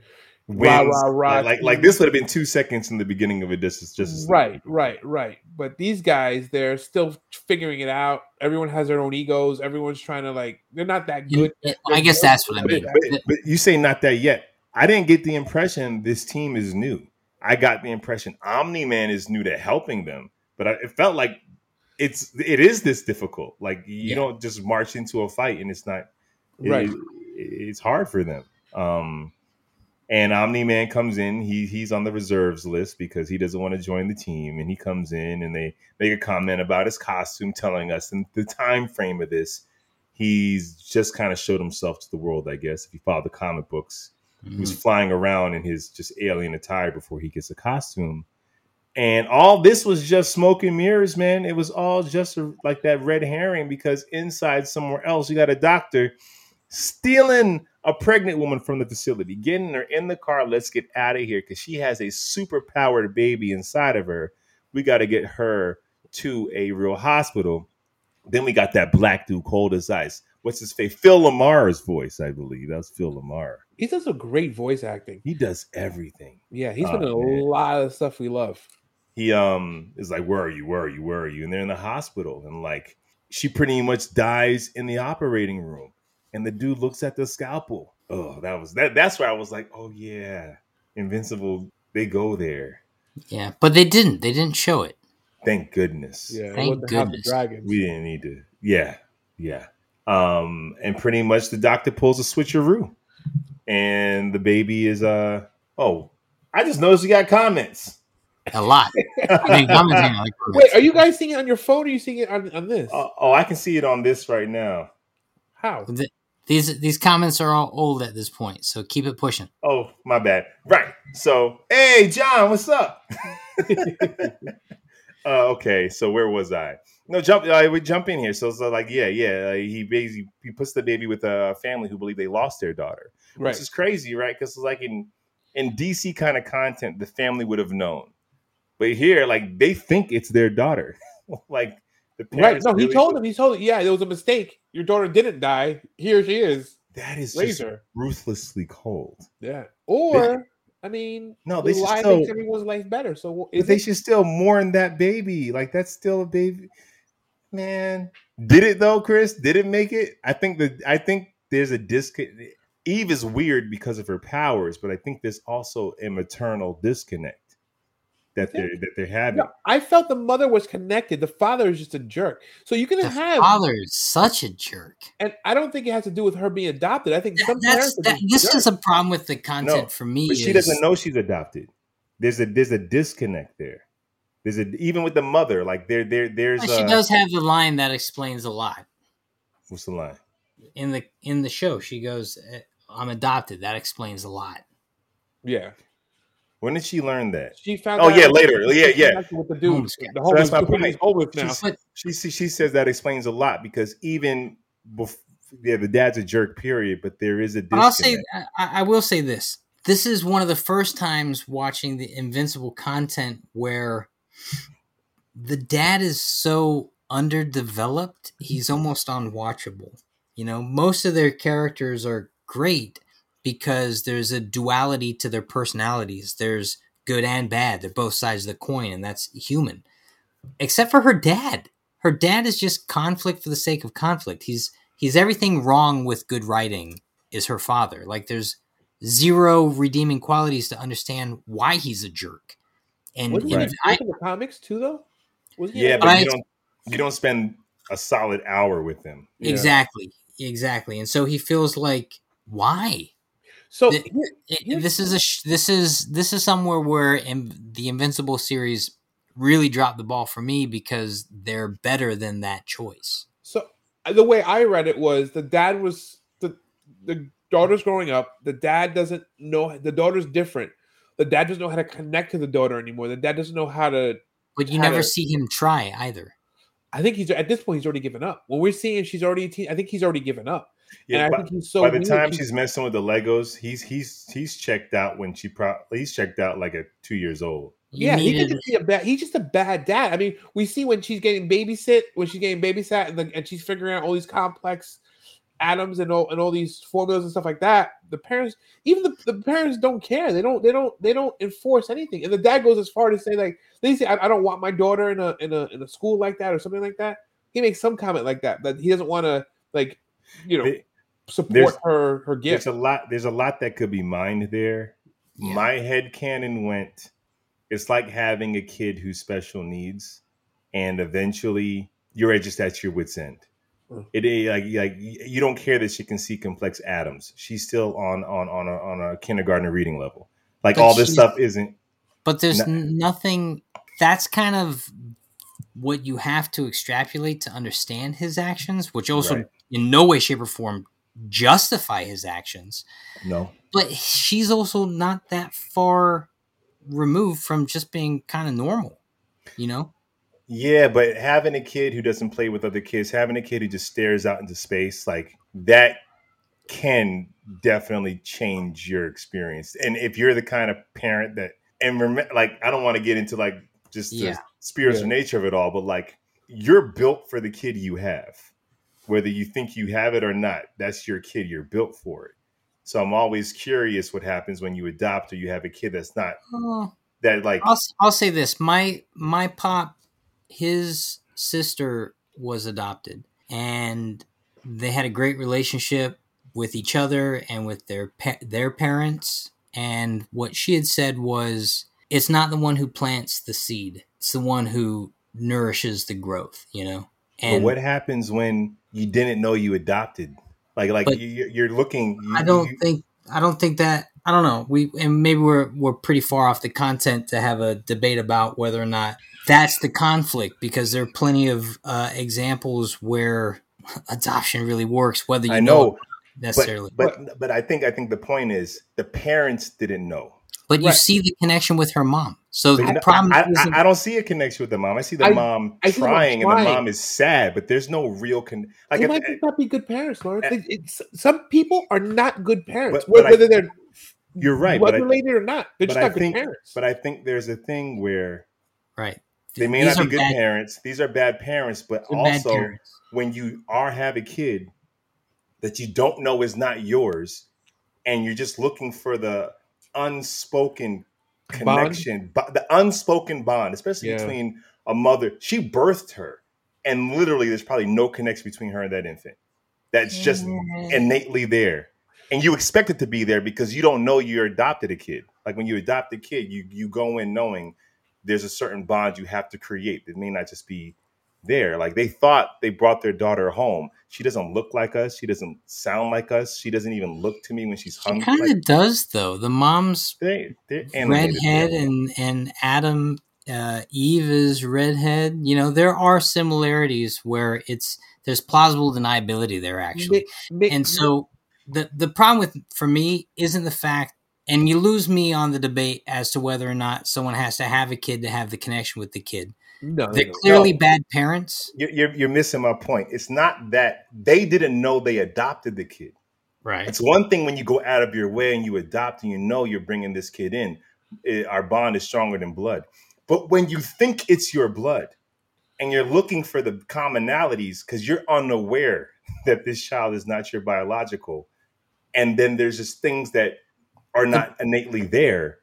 rah Wins. rah rah. Like like this would have been two seconds in the beginning of a Justice Justice League. Right, right, right. But these guys, they're still figuring it out. Everyone has their own egos. Everyone's trying to like. They're not that You- good. I guess that's what I mean. But, but you say not that yet. I didn't get the impression this team is new. I got the impression Omni Man is new to helping them, but I, it felt like it's it is this difficult. Like you Yeah. don't just march into a fight and it's not it- Right. it's hard for them. Um, and Omni Man comes in. He he's on the reserves list because he doesn't want to join the team. And he comes in and they make a comment about his costume, telling us in the time frame of this, he's just kind of showed himself to the world. I guess if you follow the comic books, he was Mhm. flying around in his just alien attire before he gets a costume. And all this was just smoke and mirrors, man. It was all just a, like that red herring because inside somewhere else, you got a doctor stealing a pregnant woman from the facility, getting her in the car. Let's get out of here because she has a super powered baby inside of her. We got to get her to a real hospital. Then we got that black dude, cold as ice. What's his face? Phil LaMarr's voice, I believe. That's Phil LaMarr. He does a great voice acting. He does everything. Yeah, he's Oh, been in a man. lot of stuff we love. He um is like, Where are you? Where are you? Where are you? And they're in the hospital. And like she pretty much dies in the operating room. And the dude looks at the scalpel. Oh, that was that that's where I was like, Oh yeah. Invincible, they go there. Yeah, but they didn't. They didn't show it. Thank goodness. Yeah, Thank it wasn't House of goodness. We didn't need to. Yeah. Yeah. Um, and pretty much the doctor pulls a switcheroo. And the baby is uh oh, I just noticed you got comments. A lot. I mean, commenting like Wait, are you guys seeing it on your phone or are you seeing it on, on this? Oh, oh, I can see it on this right now. How? Th- these these comments are all old at this point, so keep it pushing. Oh, my bad. Right. So, hey, John, what's up? [LAUGHS] uh, okay. So where was I? No, jump. I would jump in here. So, so like, yeah, yeah. Like, he basically he puts the baby with a family who believe they lost their daughter, Right. which is crazy, right? Because it's like in in DC kind of content, the family would have known, but here, like, they think it's their daughter. [LAUGHS] like the Right. No, he really- told him. He told yeah, there was a mistake. Your daughter didn't die. Here she is. that is just ruthlessly cold. Yeah. Or, I mean, No, the they lie still- makes everyone's life better. So is they it, should still mourn that baby. Like that's still a baby. Man, did it though, Chris? Did it make it? I think that I think there's a disconnect. Eve is weird because of her powers, but I think there's also a maternal disconnect that they're that they're having. No, I felt the mother was connected. The father is just a jerk. So you can The have, father is such a jerk. and I don't think it has to do with her being adopted. I think That- some that's that, this jerks. is a problem with the content No, for me. But she doesn't know she's adopted. There's a there's a disconnect there. There's a even with the mother, like there there there's She a, does have the line that explains a lot what's the line? in the in the show. She goes, eh, "I'm adopted." That explains a lot. yeah. When did she learn that? She found. Oh, out yeah, later. Yeah, yeah. connected With the dude, Homeless guy. the So homeless, that's my point. is homeless now. She she she says that explains a lot because even before, yeah, the dad's a jerk. Period. But there is a But I'll say. I, I will say this: this is one of the first times watching the Invincible content where the dad is so underdeveloped, he's almost unwatchable. You know, most of their characters are great because there's a duality to their personalities. There's good and bad. They're both sides of the coin, and that's human. Except for her dad. Her dad is just conflict for the sake of conflict. He's he's everything wrong with good writing is her father. Like there's zero redeeming qualities to understand why he's a jerk. And, Wasn't and I, in the comics too, though? Was he yeah, in but the- I- you don't you don't spend a solid hour with them. Yeah. exactly, exactly, and so he feels like why So The- It- this is a sh- this is this is somewhere where in the Invincible series really dropped the ball for me because they're better than that choice. So uh, the way I read it was the dad was the the daughter's growing up. The dad doesn't know the daughter's different. The dad doesn't know how to connect to the daughter anymore. The dad doesn't know how to. But you never a- see him try either. I think he's at this point he's already given up. When we're seeing she's already a teen, I think he's already given up Yeah, and I by, think he's so. by the weird. time she's messing with the Legos, he's he's he's checked out when she pro he's checked out like at two years old. Yeah, he could just be a bad. He's just a bad dad. I mean, we see when she's getting babysit, when she's getting babysat, and, the, and she's figuring out all these complex atoms and all and all these formulas and stuff like that. The parents, even the, the parents, don't care. They don't. They don't. They don't enforce anything. And the dad goes as far to say like they say, I, I don't want my daughter in a in a in a school like that or something like that. He makes some comment like that that he doesn't want to like, you know, They- support there's- her her gift. There's a lot. There's a lot that could be mined there. Yeah. My head canon went. It's like having a kid who's special needs, and eventually you're just at your wits end. Mm. It like like you don't care that she can see complex atoms. She's still on on on a, on a kindergarten reading level. Like But all this stuff isn't. but there's No- n- nothing. That's kind of what you have to extrapolate to understand his actions, which also Right. in no way, shape, or form justify his actions. No. But she's also not that far removed from just being kind of normal, you know? Yeah, but having a kid who doesn't play with other kids, having a kid who just stares out into space, like that can definitely change your experience. And if you're the kind of parent that, and remember, like, I don't want to get into like just the Yeah. spiritual nature of it all, but like, you're built for the kid you have, whether you think you have it or not. That's your kid. You're built for it. So I'm always curious what happens when you adopt or you have a kid that's not Oh, that like I'll I'll say this: my my pop, his sister was adopted, and they had a great relationship with each other and with their pa- their parents. And what she had said was, "It's not the one who plants the seed; it's the one who nourishes the growth." You know. But what happens when you didn't know you adopted? Like, like you, you're looking. You, I don't you- think I don't think that I don't know. We and maybe we're we're pretty far off the content to have a debate about whether or not that's the conflict because there are plenty of uh, examples where [LAUGHS] adoption really works, whether you I know, know, necessarily. but but but I think I think the point is the parents didn't know. But you Right. see the connection with her mom. So But the no, problem I, I, I don't see a connection with the mom. I see the I- mom I see them trying, and the mom is sad, but there's no real con. Like, they might just not be good parents, Lawrence. Uh, They- it's, some people are not good parents, But- but I- whether they're you're right, whether but I, related or not. They're just I not good think- parents. but I think there's a thing where right. they may These not be good bad- parents. These are bad parents, but they're also parents. when you are have a kid that you don't know is not yours and you're just looking for the unspoken connection bo- the unspoken bond especially Yeah. between a mother she birthed her and literally there's probably no connection between her and that infant. That's just Mm. innately there. And you expect it to be there because you don't know you're adopted a kid. Like when you adopt a kid you you go in knowing there's a certain bond you have to create. It may not just be there. Like they thought they brought their daughter home. She doesn't look like us. She doesn't sound like us. She doesn't even look to me when she's She hungry. kind of Like, does though. The mom's they, they're redhead and and Atom uh, Eve is redhead. You know there are similarities where it's there's plausible deniability there actually. Ma- ma- and so the the problem with for me isn't the fact and you lose me on the debate as to whether or not someone has to have a kid to have the connection with the kid no, they're no. clearly No. bad parents? You're, you're, missing my point. It's not that they didn't know they adopted the kid. Right. It's one thing when you go out of your way and you adopt and you know you're bringing this kid in eh, our bond is stronger than blood. But when you think it's your blood and you're looking for the commonalities because you're unaware [LAUGHS] that this child is not your biological and then there's just things that are not innately there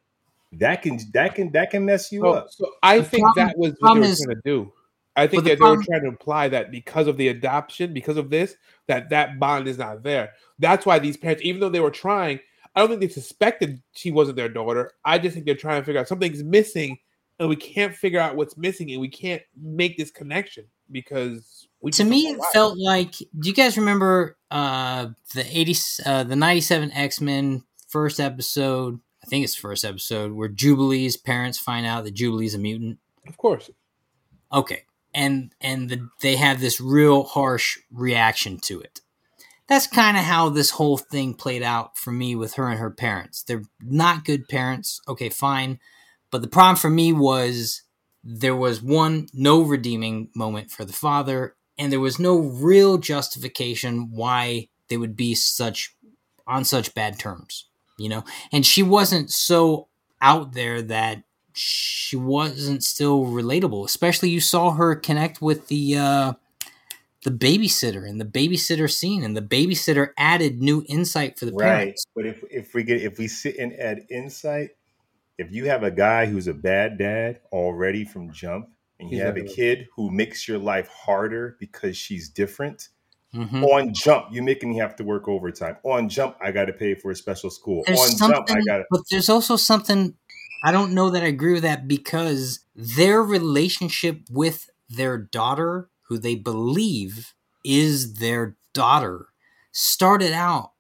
that can that can that can mess you So, up so I The think problem- that was what they were is- trying to do. I think But the that they problem- were trying to imply that because of the adoption, because of this, that that bond is not there. That's why these parents, even though they were trying, I don't think they suspected she wasn't their daughter. I just think they're trying to figure out something's missing, and we can't figure out what's missing, and we can't make this connection because to me it felt like do you guys remember uh the 80 uh the 97 x-men first episode i think it's the first episode where jubilee's parents find out that jubilee's a mutant. Of course. okay. And and the, they have this real harsh reaction to it. That's kind of how this whole thing played out for me with her and her parents. They're not good parents. Okay fine. But the problem for me was there was one no redeeming moment for the father and there was no real justification why they would be such on such bad terms, you know. And she wasn't so out there that she wasn't still relatable. Especially you saw her connect with the uh, the babysitter and the babysitter scene, and the babysitter added new insight for the Right. parents. But if if we get if we sit and add insight, if you have a guy who's a bad dad already from jump, and you He's have a kid who makes your life harder because she's different, hmm on jump you're making me have to work overtime. On jump, I got to pay for a special school. There's on jump, I got to. but there's also something. I don't know that I agree with that because their relationship with their daughter, who they believe is their daughter, started out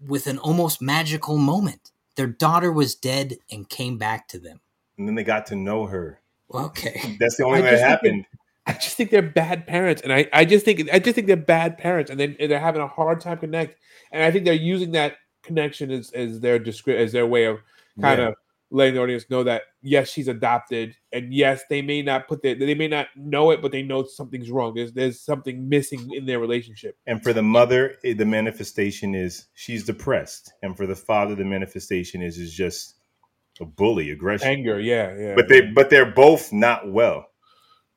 with an almost magical moment. Their daughter was dead and came back to them. And then they got to know her. Okay. That's the only I way just that think that- happened. I just think they're bad parents, and I, I just think I just think they're bad parents, and then they're having a hard time connect, and I think they're using that connection as, as their descri- as their way of kind Yeah. of letting the audience know that yes, she's adopted, and yes, they may not put their, they may not know it, but they know something's wrong. There's there's something missing in their relationship. And for the mother, eh, the manifestation is she's depressed, and for the father, the manifestation is is just a bully, aggression. Anger, yeah, yeah. but they but they're both not well.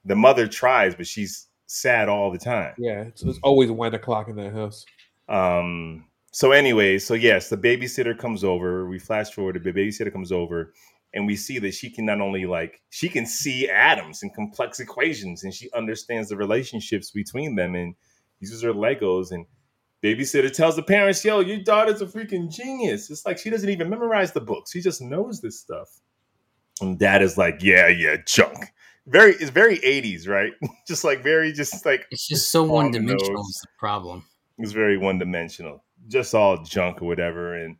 The mother tries, but she's sad all the time. yeah, it's, it's always one o'clock in that house. Um. So anyway, so yes, the babysitter comes over. We flash forward. The babysitter comes over, and we see that she can not only like she can see atoms and complex equations, and she understands the relationships between them, and uses her Legos. And babysitter tells the parents, "Yo, your daughter's a freaking genius." It's like she doesn't even memorize the books; she just knows this stuff. And dad is like, "Yeah, yeah, junk." Very, it's very '80s, right? [LAUGHS] just like very, just like It's just so one dimensional is the problem. it's very one dimensional, just all junk or whatever. And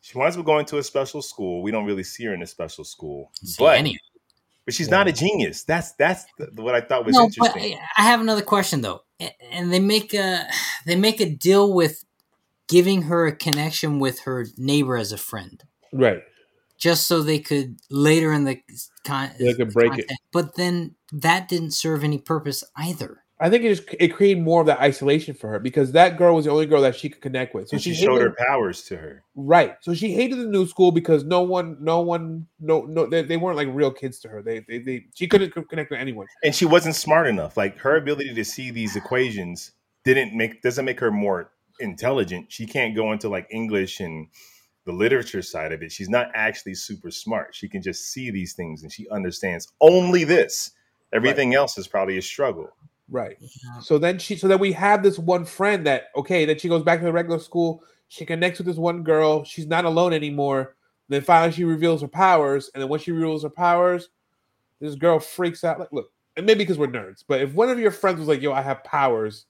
she winds up going to a special school. We don't really see her in a special school, See, but any- but she's not a genius. That's that's the, what I thought was no, interesting. I I have another question though, and they make a [SIGHS] they make a deal with giving her a connection with her neighbor as a friend, Right. Just so they could later in the con- They could break it. But then that didn't serve any purpose either. I think it just it created more of that isolation for her because that girl was the only girl that she could connect with. So and she, hated- showed her powers to her. right. So she hated the new school because no one, no one, no, no, they, they weren't like real kids to her. They, they, they she couldn't connect with anyone. and she wasn't smart enough. Like her ability to see these equations didn't make doesn't make her more intelligent. She can't go into like English and the literature side of it. She's not actually super smart. She can just see these things and she understands only this. Everything else is probably a struggle. Right. So then she, so then we have this one friend that okay, then she goes back to the regular school. She connects with this one girl. She's not alone anymore. Then finally she reveals her powers, and then when she reveals her powers, this girl freaks out. Like, look, and maybe because we're nerds, but if one of your friends was like, "Yo, I have powers,"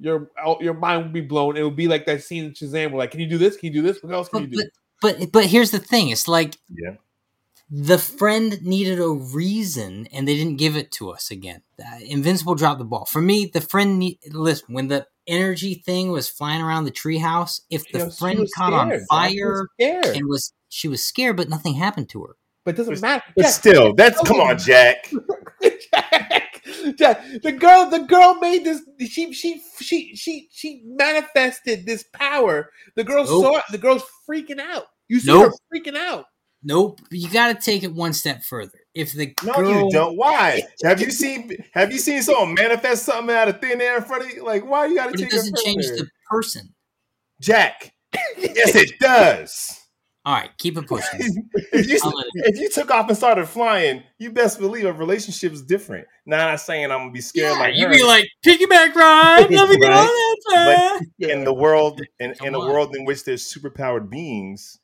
your your mind would be blown. It would be like that scene in Shazam, where like, "Can you do this? Can you do this? What else can But, you do?" but but but here's the thing: it's like Yeah. the friend needed a reason, and they didn't give it to us again. Uh, Invincible dropped the ball for me. The friend need listen when the energy thing was flying around the treehouse. If the was- friend caught on scared, Jack. She was fire scared. and was she was scared, but nothing happened to her. but it doesn't matter. But Jack, still, that's come on, Jack. [LAUGHS] Jack, Jack, the girl, the girl made this. She, she, she, she, she manifested this power. The girl Nope. saw it. The girl's freaking out. You see Nope. her freaking out. Nope, you got to take it one step further. If the No, girl, you don't. Why? [LAUGHS] Have you seen have you seen someone manifest something out of thin air in front of you? Like, why you but it take doesn't it change the person. Jack. [LAUGHS] Yes, it does. All right, keep it pushing. [LAUGHS] if you it- if you took off and started flying, you best believe a relationship's different. Now, I'm not saying I'm gonna be scared like you'd her. be like piggyback ride. [LAUGHS] Let me get Right. on that. but in the world, in, in a world in which there's superpowered beings,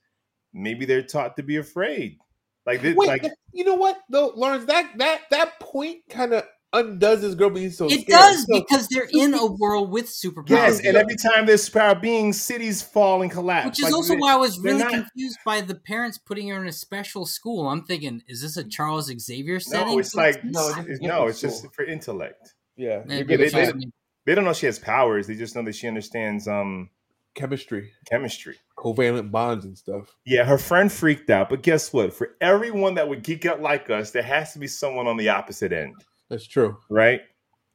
maybe they're taught to be afraid. Like this, Wait, like you know what though, Lawrence? That that that point kind of undoes this girl being so. It scared. does So- because they're in a world with superpowers. yes, and every time there's superpowered beings, cities fall and collapse. Which is Like, also why I was really not- confused by the parents putting her in a special school. I'm thinking, is this a Charles Xavier setting? No, it's like no, it's, no, it's just for intellect. yeah, Man, they- they- They don't know she has powers. They just know that she understands um chemistry, chemistry. covalent bonds, and stuff. Yeah, her friend freaked out, but guess what? For everyone that would geek out like us, there has to be someone on the opposite end, That's true. right?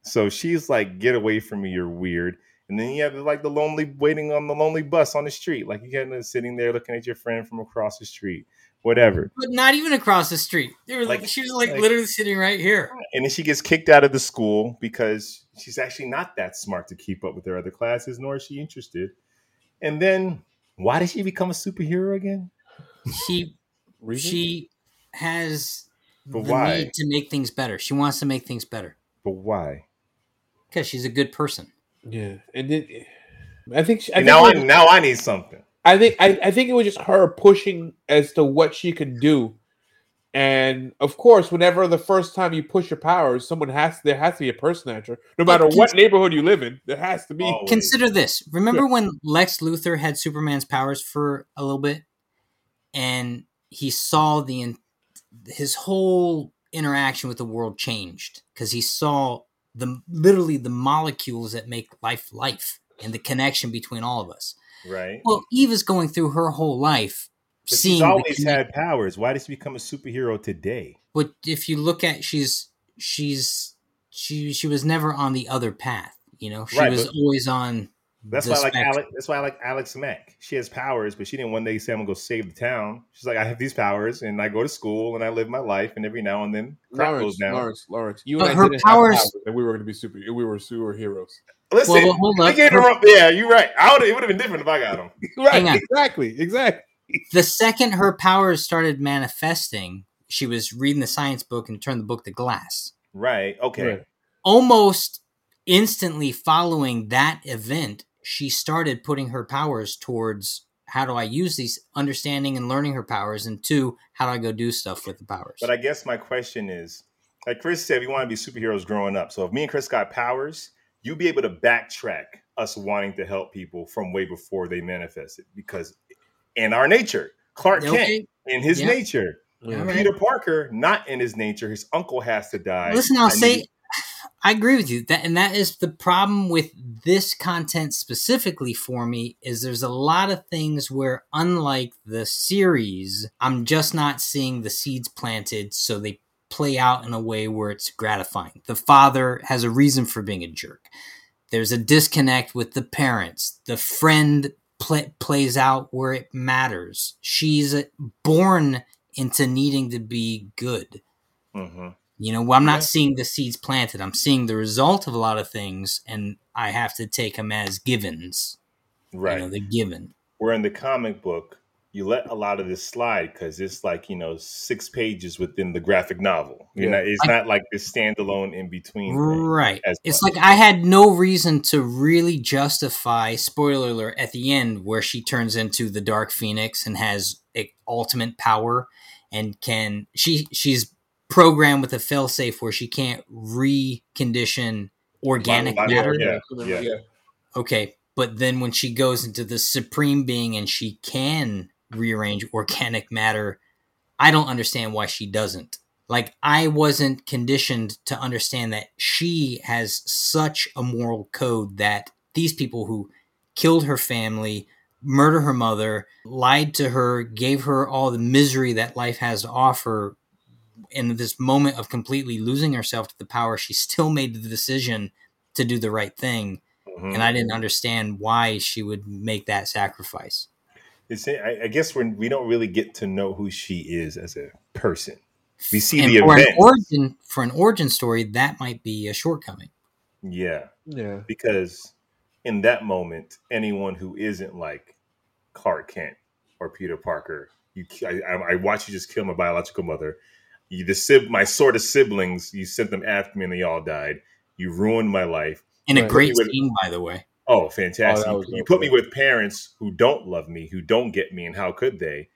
So she's like, "Get away from me, you're weird." And then you have like the lonely waiting on the lonely bus on the street, like you kind of sitting there looking at your friend from across the street, whatever. But not even across the street. They were like, Like- she was like, like- literally sitting right here. And then she gets kicked out of the school because she's actually not that smart to keep up with her other classes, nor is she interested. And then why did she become a superhero again? She she has But the why? need to make things better. She wants to make things better But why? because she's a good person. yeah, and then I think she, I And think now I was- now I need something. I think I, I think it was just her pushing as to what she could do. And of course, whenever the first time you push your powers, someone has there has to be a person after. No matter But what neighborhood you live in, there has to be. Always. Consider this. Remember when Lex Luthor had Superman's powers for a little bit, and he saw the in- his whole interaction with the world changed because he saw the literally the molecules that make life life and the connection between all of us. Right. Well, Eve is going through her whole life But seeing. she's always had powers. Why did she become a superhero today? but if you look at she's she's she she was never on the other path. You know, she Right, was always on. That's why I like spectrum. Alex. That's why I like Alex Mack. She has powers, but she didn't one day say, "I'm gonna go save the town." She's like, "I have these powers, and I go to school, and I live my life, and every now and then crap Lawrence, goes down." Lawrence, Lawrence, you But and I her didn't powers- have powers, and we were going to be super. We were superheroes. Listen, Well, well, hold I up. gave her Her- yeah, you're right. I would. It would have been different if I got them. [LAUGHS] Right? Hang on. Exactly. Exactly. the second her powers started manifesting, she was reading the science book and turned the book to glass. Right. Okay. Right. Almost instantly following that event, she started putting her powers towards how do I use these, understanding and learning her powers, and two, how do I go do stuff with the powers? But I guess my question is, like Chris said, we want to be superheroes growing up. So if me and Chris got powers, you'd be able to backtrack us wanting to help people from way before they manifested, because in our nature, Clark Kent, in his Yeah. nature, all right. Peter Parker, not in his nature. His uncle has to die. Listen, I'll I say, need- I agree with you that, and that is the problem with this content specifically for me is there's a lot of things where, unlike the series, I'm just not seeing the seeds planted, so they play out in a way where it's gratifying. The father has a reason for being a jerk. There's a disconnect with the parents. The friend pla plays out where it matters. She's born into needing to be good. Mhm. You know, I'm not seeing the seeds planted. I'm seeing the result of a lot of things, and I have to take them as givens. right. You know, they're given. Where in the comic book, you let a lot of this slide because it's like you know six pages within the graphic novel. You Yeah. know, it's not like this standalone in between. Right. It's like I had no reason to really justify, spoiler alert, at the end where she turns into the Dark Phoenix and has a ultimate power and can she she's programmed with a failsafe where she can't recondition organic Body- matter. yeah. yeah. yeah. Okay, but then when she goes into the supreme being and she can rearrange organic matter, I don't understand why she doesn't. Like I wasn't conditioned to understand that she has such a moral code that these people who killed her family, murdered her mother, lied to her, gave her all the misery that life has to offer in this moment of completely losing herself to the power, she still made the decision to do the right thing Mhm. and I didn't understand why she would make that sacrifice. It's, I, I guess when we don't really get to know who she is as a person. We see and the for event. an origin for an origin story, that might be a shortcoming. Yeah, Yeah. because in that moment, anyone who isn't like Clark Kent or Peter Parker, you, I, I I watch you just kill my biological mother. You, the sib, my sort of siblings, you sent them after me and they all died. You ruined my life. In a Right. great Would- scene, by the way. Oh, fantastic! Oh, that you put me with parents who don't love me, who don't get me, and how could they?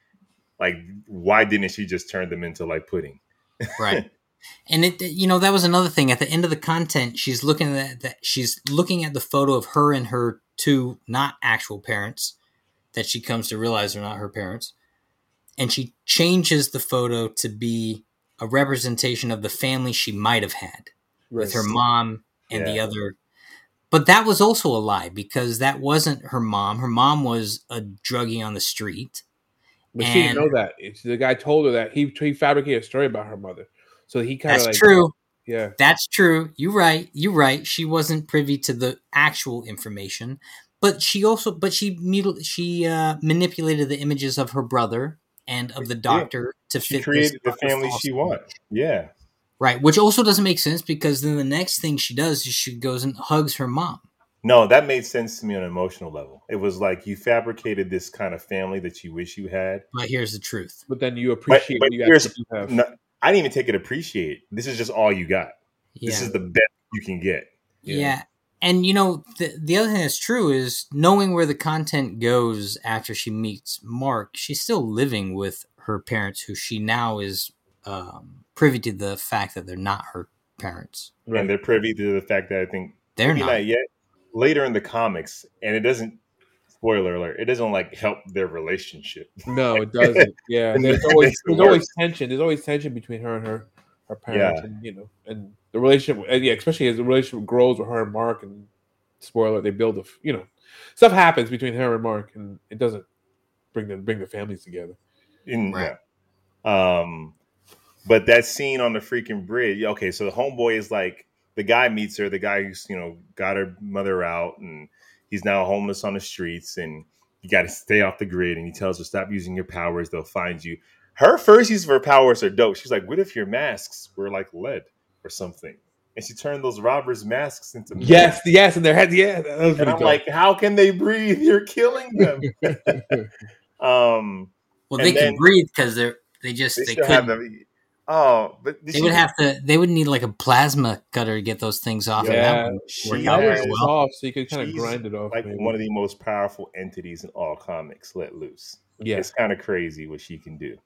Like, why didn't she just turn them into like pudding? Right. [LAUGHS] and it you know, that was another thing. At the end of the content, she's looking at that she's looking at the photo of her and her two not actual parents that she comes to realize are not her parents. And she changes the photo to be a representation of the family she might have had. with her mom and the other. But that was also a lie because that wasn't her mom. Her mom was a druggie on the street. But she didn't know that. The guy told her that he he fabricated a story about her mother. So he kind of That's like true. Yeah. That's true. You're right. You're right. She wasn't privy to the actual information, but she also, but she she uh, manipulated the images of her brother and of the doctor to She fit created the family false- she wants. Yeah. Right, which also doesn't make sense because then the next thing she does is she goes and hugs her mom. No, that made sense to me on an emotional level. It was like you fabricated this kind of family that you wish you had. But here's the truth. But then you appreciate but what you here's- actually have. No, I didn't even take it appreciate. This is just all you got. Yeah. This is the best you can get. Yeah. Yeah. And you know, the the other thing that's true is knowing where the content goes after she meets Mark, she's still living with her parents who she now is um, privy to the fact that they're not her parents. And they're privy to the fact that I think They're maybe not. not yet. Later in the comics, and it doesn't spoiler alert, it doesn't like help their relationship. No, it [LAUGHS] doesn't. Yeah, And there's [LAUGHS] always there's always tension. There's always tension between her and her her parents, Yeah. and you know, and the relationship. And yeah, especially as the relationship grows with her and Mark. And spoiler, they build a, you know, stuff happens between her and Mark, and it doesn't bring the bring the families together. In, Right. yeah. Um, but that scene on the freaking bridge. Okay, so the homeboy is like the guy meets her, the guy who's you know got her mother out, and he's now homeless on the streets, and you got to stay off the grid. And he tells her, "Stop using your powers; they'll find you." Her first use of her powers are dope. She's like, "What if your masks were like lead or something?" And she turned those robbers' masks into men. Yes, yes, and their head. Yeah, that was And I'm dope. like, how can they breathe? You're killing them. [LAUGHS] um, Well, they can breathe because they're they just they they, couldn't. have the. Oh, but they she- would have to. They would need like a plasma cutter to get those things off. and that Yeah, wouldn't she work That out was well. off, so you could kind of grind it off. like maybe. one of the most powerful entities in all comics let loose. yeah, It's kind of crazy what she can do.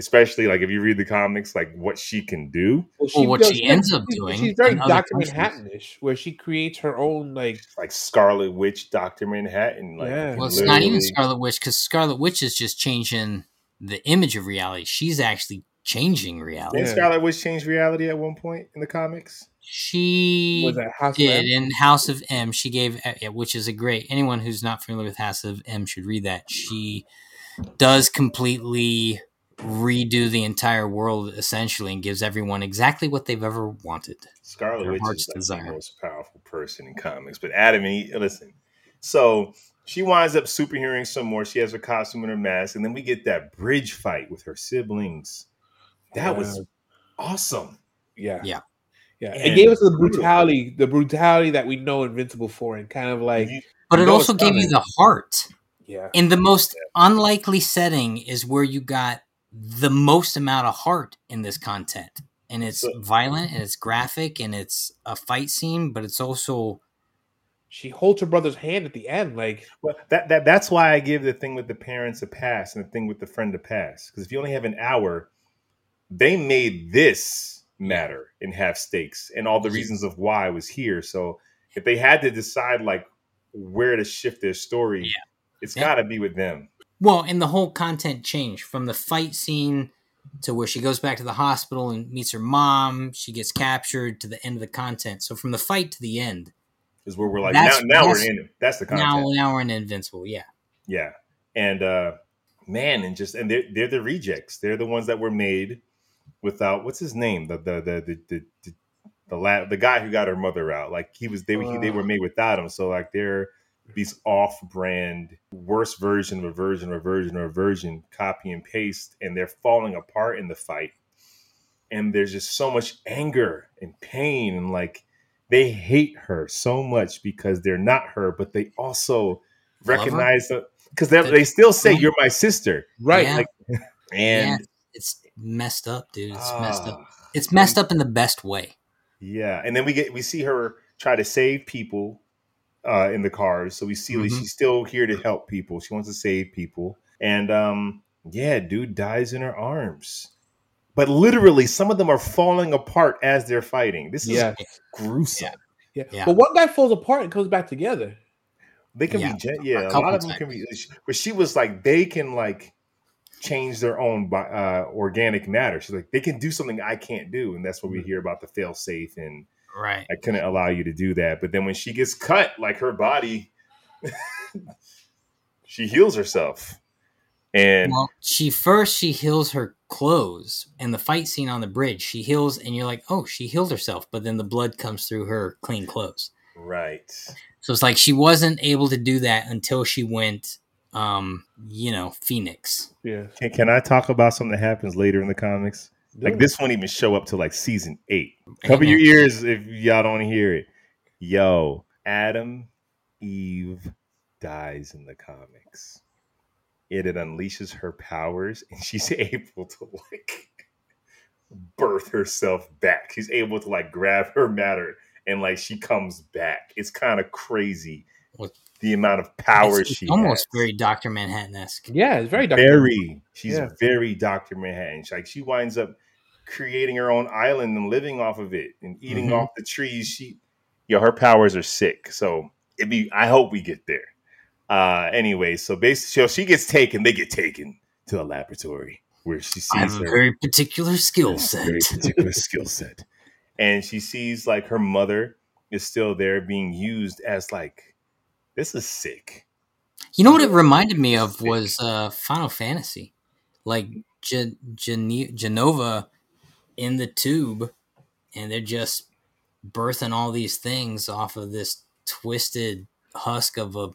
Especially like if you read the comics, like what she can do. Well, what she ends up doing She's very Doctor Manhattanish, where she creates her own like. Like Scarlet Witch, Doctor Manhattan. Like Yeah. Well, it's not even Scarlet Witch because Scarlet Witch is just changing the image of reality. She's actually changing reality. Didn't Scarlet Witch change reality at one point in the comics? She Was that House of did M? in House of M. She gave, uh, which is a great. Anyone who's not familiar with House of M should read that. She does completely redo the entire world essentially and gives everyone exactly what they've ever wanted. Scarlet Their Witch is like desire. the most powerful person in comics. But Adam and Eve, listen. So she winds up superheroing some more. She has her costume and her mask, and then we get that bridge fight with her siblings. That was awesome. Yeah. Yeah. Yeah. And it gave us the brutal. brutality, the brutality that we know Invincible for, and kind of like, But it also gave you the heart. yeah. In the most unlikely setting is where you got the most amount of heart in this content. And it's So- violent and it's graphic and it's a fight scene, but it's also She holds her brother's hand at the end, like, Well, that, that that's why I give the thing with the parents a pass and the thing with the friend a pass. Because if you only have an hour, they made this matter and have stakes and all the reasons of why I was here. So if they had to decide like where to shift their story, Yeah. it's Yeah. got to be with them. Well, and the whole content changed from the fight scene to where she goes back to the hospital and meets her mom. She gets captured to the end of the content. So from the fight to the end. Is where we're like That's- now. Now we're in. That's the content. Now, now we're in Invincible. Yeah. Yeah. And uh man, and just and they're they're the rejects. They're the ones that were made without what's his name? The the the the the, the, the, la- the guy who got her mother out. Like he was they were they were made without him. So like they're these off-brand worst version of a version of a version of a version, copy and paste, and they're falling apart in the fight. And there's just so much anger and pain and like they hate her so much because they're not her, but they also Love her? recognize because they, they still say you're my sister right. Yeah. Like, [LAUGHS] and It's messed up, dude. It's messed up. ah, It's messed up in the best way. yeah and then we get we see her try to save people uh in the cars so we see like Mhm. she's still here to help people she wants to save people and um yeah dude dies in her arms but literally some of them are falling apart as they're fighting this is yeah. gruesome yeah. Yeah. But one guy falls apart and comes back together. They can Yeah, be, gen- yeah. a A, lot of them can be, but she was like, they can like change their own bi- uh, organic matter. She's like, they can do something I can't do, and that's what we hear about the fail safe. And Right. I couldn't allow you to do that. But then when she gets cut, like her body, [LAUGHS] she heals herself. And Well, she first she heals her clothes and the fight scene on the bridge. She heals, and you're like, oh, she healed herself, but then the blood comes through her clean clothes. right. So it's like she wasn't able to do that until she went, um, you know, Phoenix. Yeah. Can, can I talk about something that happens later in the comics? Like this won't even show up to like season eight. Cover your ears if y'all don't hear it. Yo, Atom Eve dies in the comics. It, it unleashes her powers and she's [LAUGHS] able to like birth herself back. She's able to like grab her matter and like she comes back. It's kind of crazy What- the amount of power It's, she it's almost has. very Doctor Manhattan esque. Yeah, it's very Dr. very she's Yeah. very dr manhattan She- like she winds up creating her own island and living off of it and eating Mhm. off the trees she yeah her powers are sick so it be i hope we get there uh anyway so basically so she gets taken they get taken to a laboratory where she I have a her very particular skill set. very particular skill set and she sees like her mother is still there being used as like this is sick You know what it reminded me of was uh, Final Fantasy, like Gen- Gen- Jenova in the tube, and they're just birthing all these things off of this twisted husk of a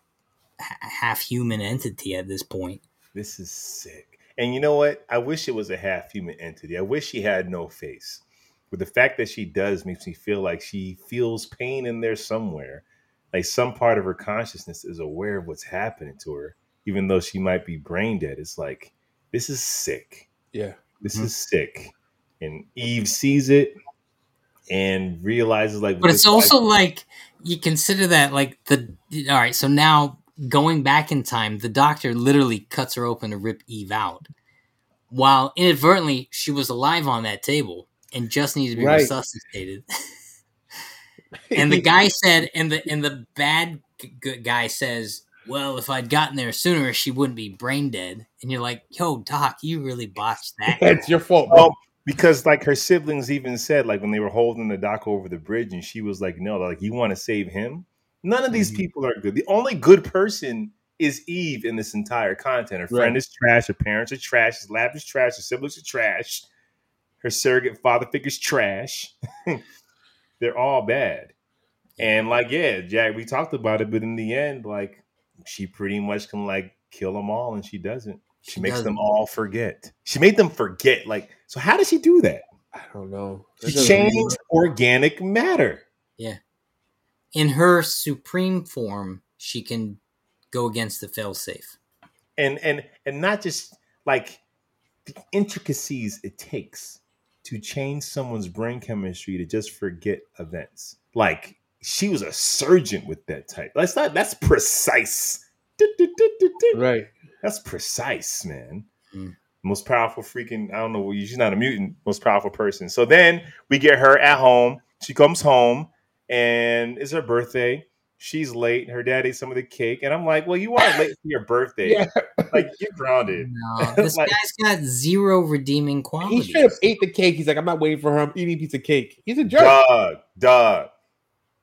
h- half human entity at this point. This is sick. And you know what? I wish it was a half human entity. I wish she had no face. But the fact that she does makes me feel like she feels pain in there somewhere. Like some part of her consciousness is aware of what's happening to her, even though she might be brain dead. It's like, this is sick. Yeah. This Mhm. is sick. And Eve sees it and realizes, like, But it's guy- also like you consider that like the all right. So now going back in time, the doctor literally cuts her open to rip Eve out, while inadvertently she was alive on that table and just needs to be Right. resuscitated. [LAUGHS] [LAUGHS] and the guy said, and the and the bad g- g- guy says, "Well, if I'd gotten there sooner, she wouldn't be brain dead." And you're like, "Yo, doc, you really botched that." [LAUGHS] it's your fault, bro. Oh, because like her siblings even said, like when they were holding the doc over the bridge, and she was like, "No, like you want to save him." None of these Mhm. people are good. The only good person is Eve in this entire content. Her friend Right. is trash. Her parents are trash. His lab is trash. Her siblings are trash. Her surrogate father figure's trash. [LAUGHS] They're all bad. And like, yeah, Jack, we talked about it, but in the end, like, she pretty much can like kill them all, and she doesn't. She, She makes them doesn't. all forget. She made them forget. Like, so how does she do that? I don't know. She doesn't- organic matter. Yeah. In her supreme form, she can go against the failsafe. and and and not just like the intricacies it takes to change someone's brain chemistry to just forget events. Like she was a surgeon with that type. That's not that's precise. Right. That's precise, man. Mm. Most powerful freaking, I don't know, she's not a mutant, most powerful person. So then we get her at home. She comes home and it's her birthday. She's late. Her dad ate some of the cake. And I'm like, well, you are late for your birthday. [LAUGHS] Yeah. [LAUGHS] Like, get grounded. No, [LAUGHS] this Like- guy's got zero redeeming qualities. He qualities. straight up ate the cake. He's like, I'm not waiting for her. I'm eating a piece of cake. He's a jerk. Doug, Doug,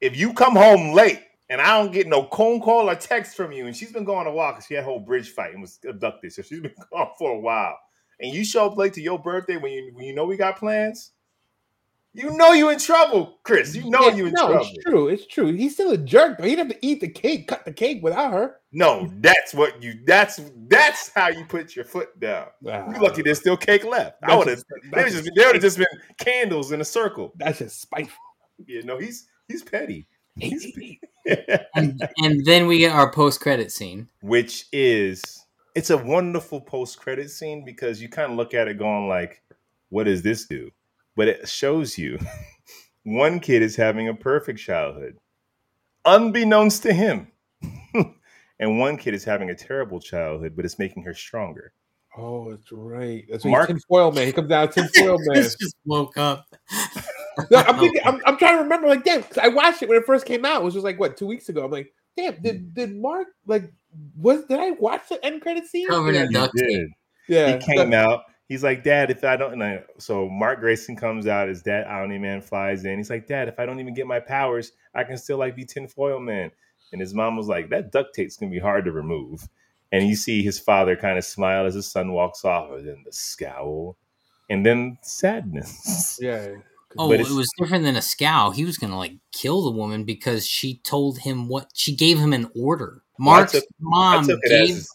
if you come home late and I don't get no phone call or text from you, and she's been going to walk, she had a whole bridge fight and was abducted, so she's [LAUGHS] been gone for a while, and you show up late to your birthday when you when you know we got plans, you know you in trouble, Chris. You know Yeah, you in no, trouble. it's true. It's true. He's still a jerk. Though. He didn't have to eat the cake, cut the cake without her. No, that's what you. That's that's how you put your foot down. Ah, You lucky there's still cake left. I would have. just- There that's just just there would have just been candles in a circle. That's just spiteful. You know he's he's petty. He's [LAUGHS] and, and then we get our post credit scene. which is it's a wonderful post credit scene because you kind of look at it going like, what does this do? But it shows you [LAUGHS] one kid is having a perfect childhood, unbeknownst to him. [LAUGHS] and one kid is having a terrible childhood, but it's making her stronger. Oh, that's right. That's what Mark- Tin Foil Man. He comes down, Tin [LAUGHS] Foil Man. Chris just woke up. No, I'm, thinking, I'm, I'm trying to remember. Like, damn, 'cause I watched it when it first came out. It was just like what two weeks ago. I'm like, damn, did hmm. did Mark like was did I watch the end credit scene? Covered in duct tape. Yeah, He came out. He's like, Dad, if I don't, and I, so Mark Grayson comes out. as dad, Omni Man, flies in. He's like, Dad, if I don't even get my powers, I can still like be tinfoil man. And his mom was like, That duct tape's gonna be hard to remove. and you see his father kind of smile as his son walks off, and then the scowl, and then sadness. [LAUGHS] Yeah. Oh, But it was different than a scowl. He was gonna like kill the woman because she told him what she gave him an order. Well, Mark's took- mom gave as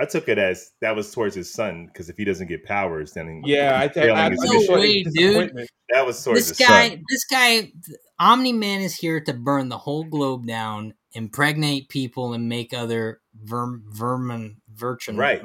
I took it as that was towards his son because if he doesn't get powers, then Yeah, I, failing I, I, his No way, dude. that was towards this his guy. son. This guy, Omni Man is here to burn the whole globe down, impregnate people, and make other verm, vermin, virgin, Right.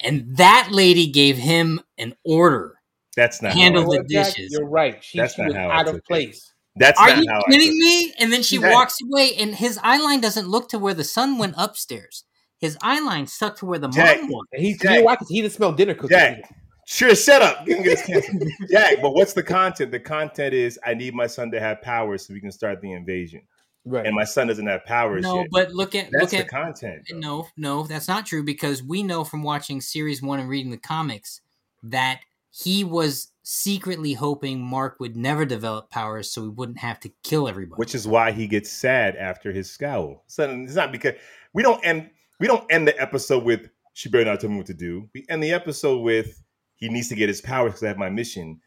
And that lady gave him an order. That's not Handle how I, the Well, Jack, dishes. You're right. She, That's she not was how I out took of it. place. That's Are not you how I kidding took it. me? And then she Yeah. walks away, and his eye line doesn't look to where the sun went upstairs. His eye line stuck to where the Jack, mom was. And he's Jack. you know why? 'Cause he didn't smell dinner cooking. Jack, sure, shut up. You can get. [LAUGHS] Jack, but what's the content? The content is I need my son to have powers so we can start the invasion. Right. And my son doesn't have powers No, yet. but look at That's look the at content. though. no, no, that's not true because we know from watching series one and reading the comics that he was secretly hoping Mark would never develop powers so he wouldn't have to kill everybody. Which is why he gets sad after his scowl. So it's not because we don't end we don't end the episode with she better not tell me what to do. We end the episode with he needs to get his powers because I have my mission,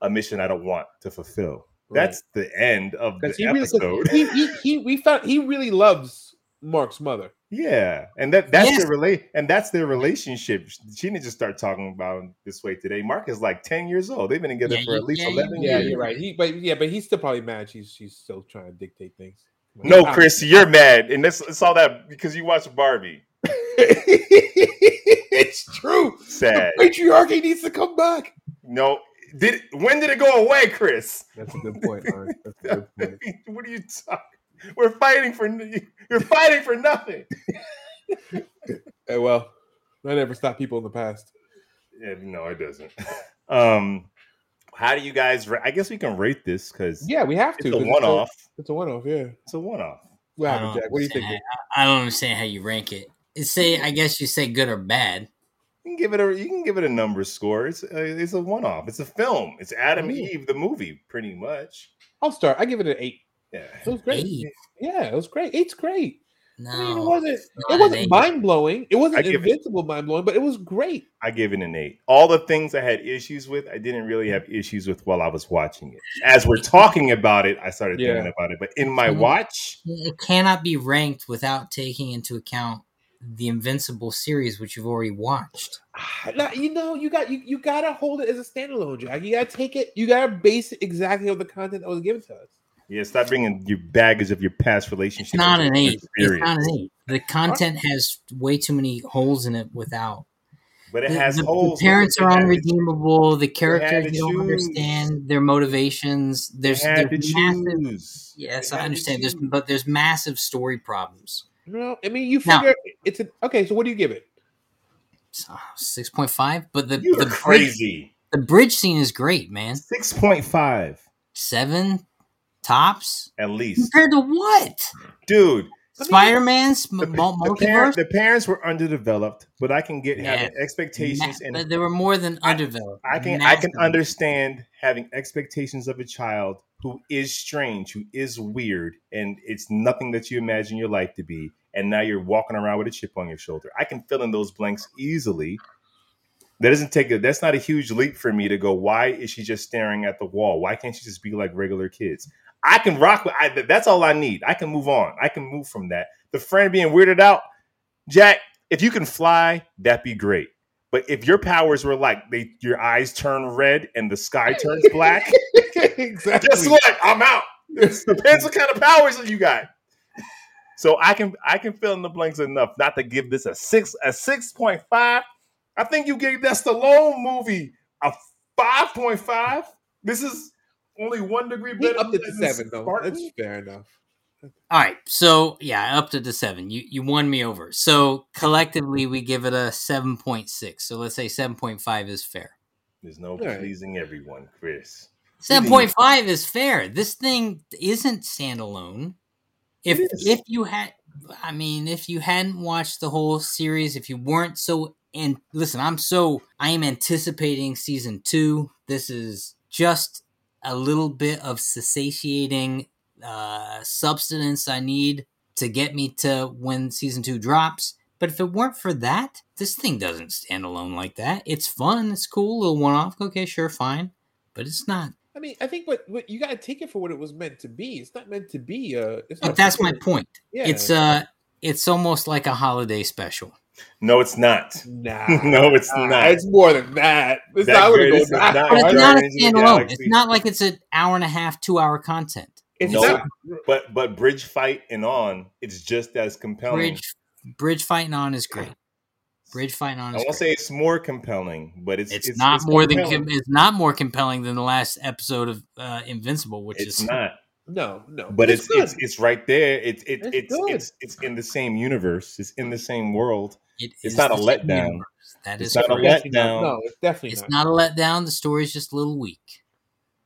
a mission I don't want to fulfill. That's the end of the he really, 'cause episode. he, he, he, we found he really loves Mark's mother. Yeah, and that that's Yes. their relate, and that's their relationship. She didn't just start talking about it this way today. Mark is like ten years old. They've been together Yeah, for at least yeah, eleven Yeah, years. you're right. He, but yeah, but he's still probably mad. She's she's still trying to dictate things. No, Chris, you're mad, and this it's all that because you watched Barbie. [LAUGHS] it's true. Sad. The patriarchy needs to come back. No, did when did it go away, Chris? That's a good point. Aaron. That's a good point. [LAUGHS] what are you talking? We're fighting for you're fighting for nothing. [LAUGHS] Hey, well, I never stopped people in the past. Yeah, no, it doesn't. Um, how do you guys? Ra- I guess we can rate this because Yeah, we have to. it's a 'cause one-off. It's a one-off. Yeah. It's a one-off. What I happened, don't Jack? What do you understand think? how- I don't understand how you rank it. It's say I guess you say good or bad. You can give it a you can give it a number score. It's a, it's a one off. It's a film. It's Atom Ooh. Eve the movie, pretty much. I'll start. I give it an eight. Yeah. It was great. Eight? Yeah, it was great. Eight's great. No, I mean, it wasn't. It wasn't mind blowing. It wasn't invincible mind blowing, but it was great. I give it an eight. All the things I had issues with, I didn't really have issues with while I was watching it. As we're talking about it, I started Yeah. thinking about it. But in my watch, It cannot be ranked without taking into account the Invincible series, which you've already watched. Ah, now, you know, you got you, you gotta hold it as a standalone, Jack. You gotta take it. You gotta base it exactly on the content that was given to us. Yeah, stop bringing your baggage of your past relationship. It's not an the eight. It's not an eight. The content has way too many holes in it without. But it The, has the- the parents are they had to- unredeemable. The had characters you don't choose. understand their motivations. There's, had there's to massive. choose. Yes, They I understand. There's but there's massive story problems. No, I mean, you Now- figure it's an okay. So, what do you give it? Uh, six point five, but the You the are bridge, crazy. the bridge scene is great, man. Six point five Seven tops at least, compared to what? dude. Spider Man's The, multiverse. the, parent- the parents were underdeveloped, but I can get Yeah. having expectations Ma- and they were more than underdeveloped. I can I can understand having expectations of a child who is strange, who is weird, and it's nothing that you imagine your life to be, and now you're walking around with a chip on your shoulder. I can fill in those blanks easily. That doesn't take a that's not a huge leap for me to go, why is she just staring at the wall? Why can't she just be like regular kids? I can rock with I, that's all I need. I can move on. I can move from that. The friend being weirded out, Jack, if you can fly, that'd be great. But if your powers were like they your eyes turn red and the sky [LAUGHS] turns black, exactly. guess what? I'm out. It [LAUGHS] depends what kind of powers that you got. So I can I can fill in the blanks enough not to give this a six a six point five. I think you gave that Stallone movie a five point five. This is only one degree He better. upped to than seven, though. Spartan. That's fair enough. All right, so yeah, up to the seven. You you won me over. So collectively, we give it a seven point six. So let's say seven point five is fair. There's no right. pleasing everyone, Chris. Seven point five is fair. This thing isn't standalone. If It is. if you had, I mean, if you hadn't watched the whole series, if you weren't so and listen, I'm so I am anticipating season two. This is just a little bit of satiating uh, substance I need to get me to when season two drops. But if it weren't for that, this thing doesn't stand alone like that. It's fun. It's cool. A little one off. Okay, sure, fine. But it's not. I mean, I think what, what you got to take it for what it was meant to be. It's not meant to be. Uh, it's not But that's my point. Yeah. It's uh, it's almost like a holiday special. No, it's not. Nah, [LAUGHS] No, it's nah, not. It's more than that. It's That not great- to this go not But it's not a Guardians of the standalone. It's not like it's an hour and a half, two hour content. It's No. not. But but Bridge Fight and on, it's just as compelling. Bridge, bridge fighting on is great. Bridge fighting on is I won't great. say it's more compelling, but it's it's, not more than compelling. com- it's not more compelling than the last episode of uh, Invincible, which it's is not. No, no. But it's good. it's it's right there. It's it, It's it's good. it's it's in the same universe. It's in the same world. it it's is not a letdown. universe. That It's is not a correct. let- Definitely not. letdown. No, it's definitely It's not. not a letdown. The story's just a little weak.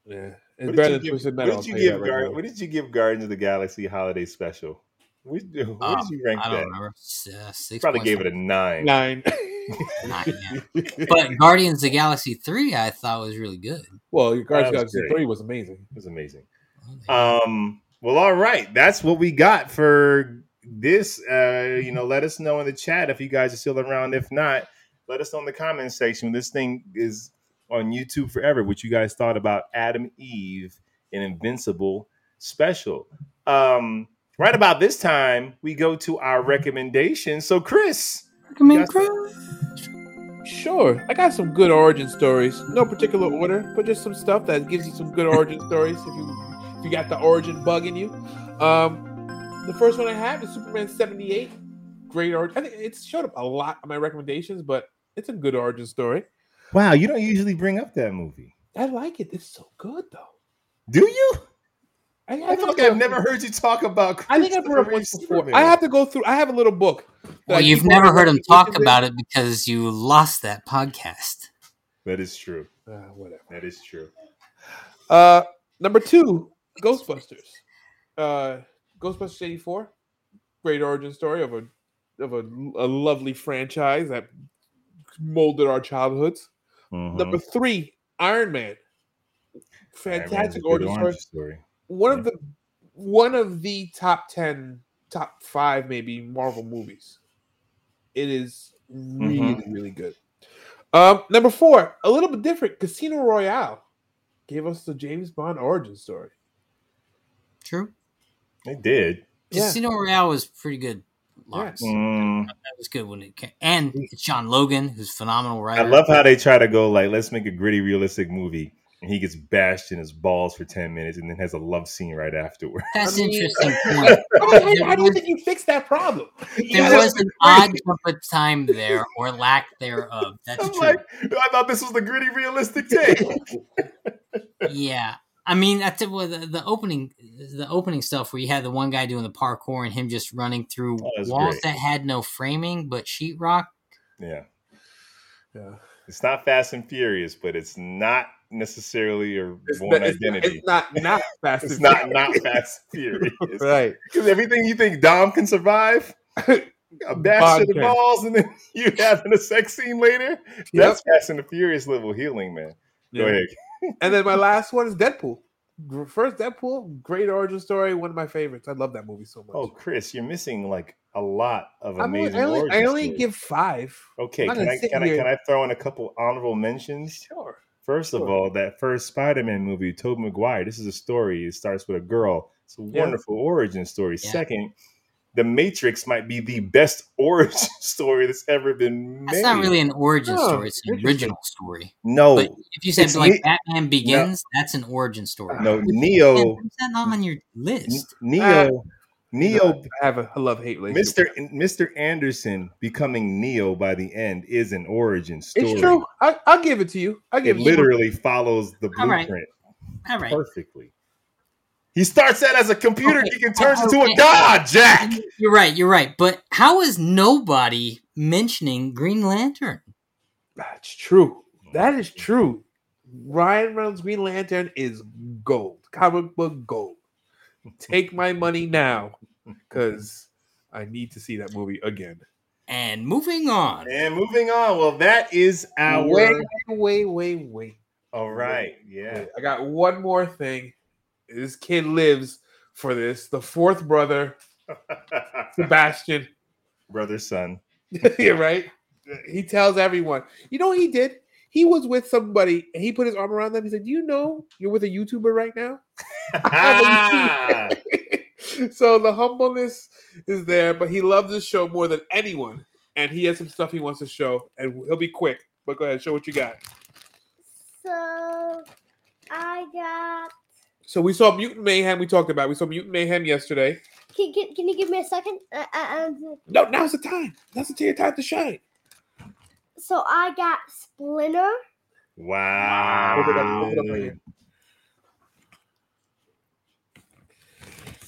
Yeah. What It's did better you than give- Twisted what did you I'll tell you give that right What did you give Guardians of the Galaxy holiday special? What, [LAUGHS] what did Um, you rank I don't remember. Uh, six Probably point gave it a nine. Nine. [LAUGHS] Nine, [LAUGHS] But Guardians of the Galaxy three, I thought was really good. well, Guardians of the Galaxy great. 3 was amazing. It was amazing. Um. Well, all right. That's what we got for this. Uh, you know, let us know in the chat if you guys are still around. If not, let us know in the comment section. This thing is on YouTube forever. What you guys thought about Atom Eve and Invincible special? Um. Right about this time, we go to our recommendations. So, Chris, Recommend Chris. Sure. I got some good origin stories. No particular order, but just some stuff that gives you some good origin stories if you if you got the origin bug in you. Um the first one I have is Superman 78. Great origin. I think it's showed up a lot on my recommendations, but it's a good origin story. wow, you don't usually bring up that movie, I like it. It's so good though. do you? I, I feel like I've never heard you talk about. I think I brought up Christopher once before. I have to go through. I have a little book. Well, you've never heard him talk about it because you lost that podcast. That is true. Uh, whatever. That is true. Uh, number two, Ghostbusters. Uh, Ghostbusters '84, great origin story of a of a, a lovely franchise that molded our childhoods. Mhm. Number three, Iron Man. Iron Man's a Fantastic origin story. story. One Yeah. of the one of the top ten, top five maybe Marvel movies. It is really Mm-hmm. really good. Um, number four, a little bit different. Casino Royale gave us the James Bond origin story. True. They did. Yeah. Casino Royale was pretty good. Lawrence. Mm, That was good when it came. And it's John Logan, who's a phenomenal writer. I love how they try to go like, let's make a gritty, realistic movie, and he gets bashed in his balls for ten minutes, and then has a love scene right afterward. That's I mean- interesting [LAUGHS] point. How, how- how do you think you fix that problem? You There was an odd jump of time there, or lack thereof. That's I'm true. like, I thought this was the gritty, realistic take. yeah, I mean, that's it. Well, the, the opening, the opening stuff where you had the one guy doing the parkour and him just running through that's walls great. that had no framing but sheetrock. yeah, Yeah. it's not Fast and Furious, but it's not necessarily a It's, Bourne not, identity. it's not not [LAUGHS] fast. It's and not Furious. not Fast and Furious. right. Because everything you think Dom can survive, a [LAUGHS] bash Bond to the balls, and then [LAUGHS] you having a sex scene later. That's Fast and the Furious level healing, man. Go ahead. And then my last one is Deadpool. First Deadpool, great origin story, one of my favorites. I love that movie so much. Oh, Chris, you're missing like a lot of I'm only- amazing I only, origin I only stories. give five. Okay, can I can I can I throw in a couple honorable mentions? Sure. First of all, that first Spider-Man movie, Tobey Maguire. This is a story. It starts with a girl. It's a Yeah. wonderful origin story. Yeah. Second, The Matrix might be the best [LAUGHS] origin story that's ever been made. That's not really an origin Oh, story; it's an original story. no, But if you said like ne- Batman Begins, that's an origin story. no. Man, Neo, what's that not on your list? Neo, ah, Neo, I have a, a love hate relationship. Mister Mister Anderson becoming Neo by the end is an origin story. It's true. I, I'll give it to you. I'll It it to you. literally follows the All right. blueprint All right, perfectly. He starts out as a computer Okay. geek and turns into a god, Jack. you're right. You're right. But how is nobody mentioning Green Lantern? That's true. That is true. Ryan Reynolds Green Lantern is gold. Comic book gold. Take my money now [LAUGHS] because I need to see that movie again. And moving on. And moving on. Well, that is our. Wait, wait, wait, wait. All right. Yeah. Wait, I got one more thing. This kid lives for this. The fourth brother, [LAUGHS] Sebastian. Brother, son. [LAUGHS] yeah, right. He tells everyone. You know what he did? He was with somebody and he put his arm around them. He said, "Do you know you're with a YouTuber right now?" [LAUGHS] Ah, so the humbleness is there, but he loves the show more than anyone, and he has some stuff he wants to show, and he'll be quick. But go ahead, show what you got. So I got. So we saw Mutant Mayhem. We talked about. We saw Mutant Mayhem yesterday. Can, can, can you give me a second? Uh, uh, uh, No, now's the time. Now's the time to shine. so I got Splinter. wow. Hold it up, hold it up right here.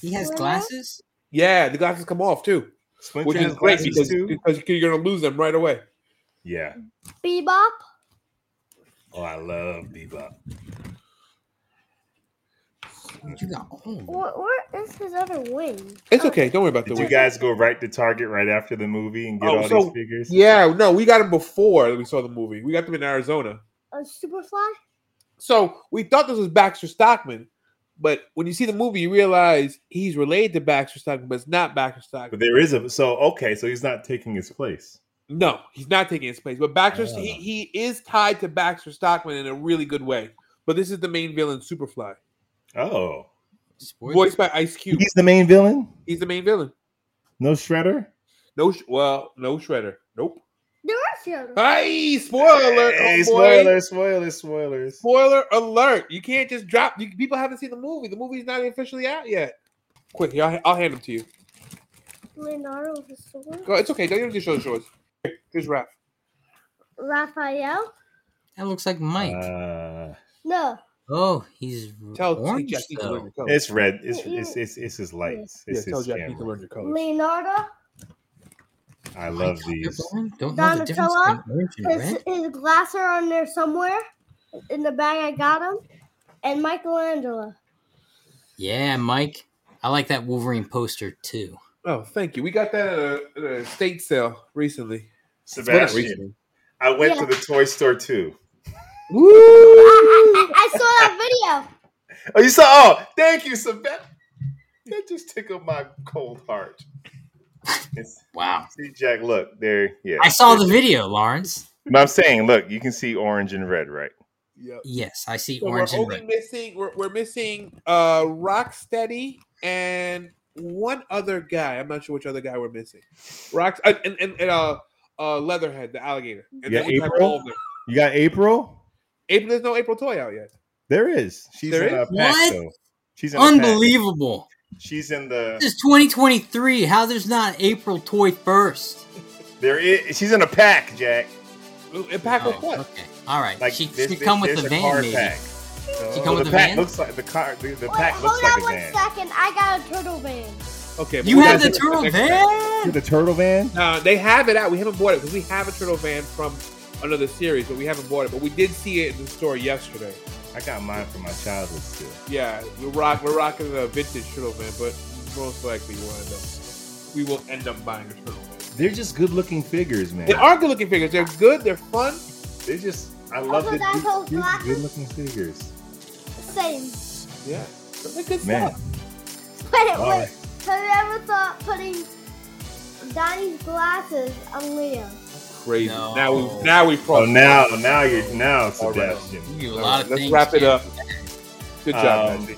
He has What? glasses. Yeah, the glasses come off too, Splinter which is great because, too? because you're gonna lose them right away. Yeah. Bebop. Oh, I love Bebop. You got oh, Where, where is his other wing? It's okay. Don't worry about the Did you wig. guys go right to Target right after the movie and get Oh, all so- these figures? Yeah, no, we got them before we saw the movie. We got them in Arizona. A Superfly. So we thought this was Baxter Stockman, but when you see the movie, you realize he's related to Baxter Stockman, but it's not Baxter Stockman. But there is a so okay, so he's not taking his place. No, he's not taking his place. But Baxter, Ah. he, he is tied to Baxter Stockman in a really good way. But this is the main villain, Superfly, Oh. spoiler. voiced by Ice Cube. He's the main villain? He's the main villain. No shredder? No, sh- well, no Shredder. Nope. There are Shadows. Hey, spoiler alert! Hey, oh boy. spoilers, spoilers, spoilers. Spoiler alert! You can't just drop. You, people haven't seen the movie. The movie's not officially out yet. Quick, here, I'll, I'll hand them to you. Leonardo the Sword. Go, it's okay. Don't even have to show the shorts. Here's Raph. Raphael. That looks like Mike. Uh, No. Oh, he's Tell orange Jackie to learn your colors. it's red. It's it's it's, it's his lights. yeah, It's tell his Jackie to camera. learn your colors. Leonardo. I love Mike these. Underborn? Don't know the difference Donatello? between orange and His, red. his glasses are on there somewhere. In the bag I got him. And Michelangelo. Yeah, Mike. I like that Wolverine poster too. Oh, thank you. We got that at a, at a state sale recently. Sebastian, recently. I went Yeah. to the toy store too. Woo! I, [LAUGHS] I, I saw that video. Oh, you saw? Oh, thank you, Sebastian. That just tickled my cold heart. It's, Wow. see, Jack, look there. Yeah, I saw the video, Lawrence. But I'm saying, look, you can see orange and red, right? Yep. Yes, I see So we're orange and red. missing we're, we're missing uh Rocksteady and one other guy. I'm not sure which other guy we're missing. Rock uh, and, and, and uh uh Leatherhead, the alligator. And Yeah, then we have April? all of them. You got April? April there's no April toy out yet. There is. She's There in a is? pack What? though. She's in a pack. Unbelievable. She's in the. This is 2023. How there's not April toy first? There is. She's in a pack, Jack. And pack with Oh, what? okay. All right. Like she this- should this- come with the a van, maybe. Pack. She No, come with the the pack van? looks like the car. The, the Wait, pack looks like on a one van. second. I got a turtle van. Okay, You have the turtle van? The turtle van. Uh, they have it out. We haven't bought it because we have a turtle van from another series, but we haven't bought it. But we did see it in the store yesterday. I got mine from my childhood still. Yeah, we're rock we're rocking the vintage turtle Man, but most likely we'll end up we will end up buying a turtle van. They're just good looking figures, man. They are good looking figures. They're good. They're fun. They're just. I love Also, the, that whole these, good looking figures. Same. Yeah, they're good Man, stuff. Wait, All wait. right. Have you ever thought putting Donnie's glasses on Leo? Crazy. No. Now we now we Oh, crossed. now, now you're now, All right. Sebastian. You do a lot right, of let's wrap it up. Good job, Um,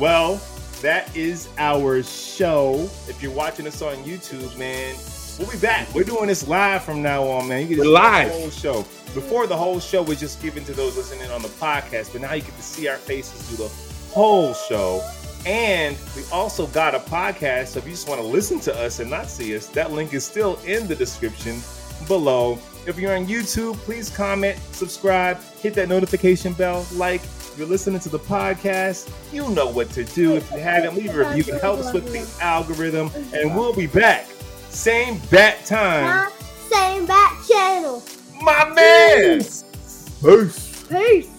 Well, that is our show. If you're watching us on YouTube, man, we'll be back. We're doing this live from now on, man. You get to We're live. Whole show. Before the whole show was just given to those listening on the podcast, but now you get to see our faces through the whole show. And we also got a podcast. So if you just want to listen to us and not see us, that link is still in the description below. If you're on YouTube, please comment, subscribe, hit that notification bell, like. If you're listening to the podcast, you know what to do. If you haven't, leave a review. It helps with the algorithm. And we'll be back. Same bat time. Same back channel. My man. Peace. Peace.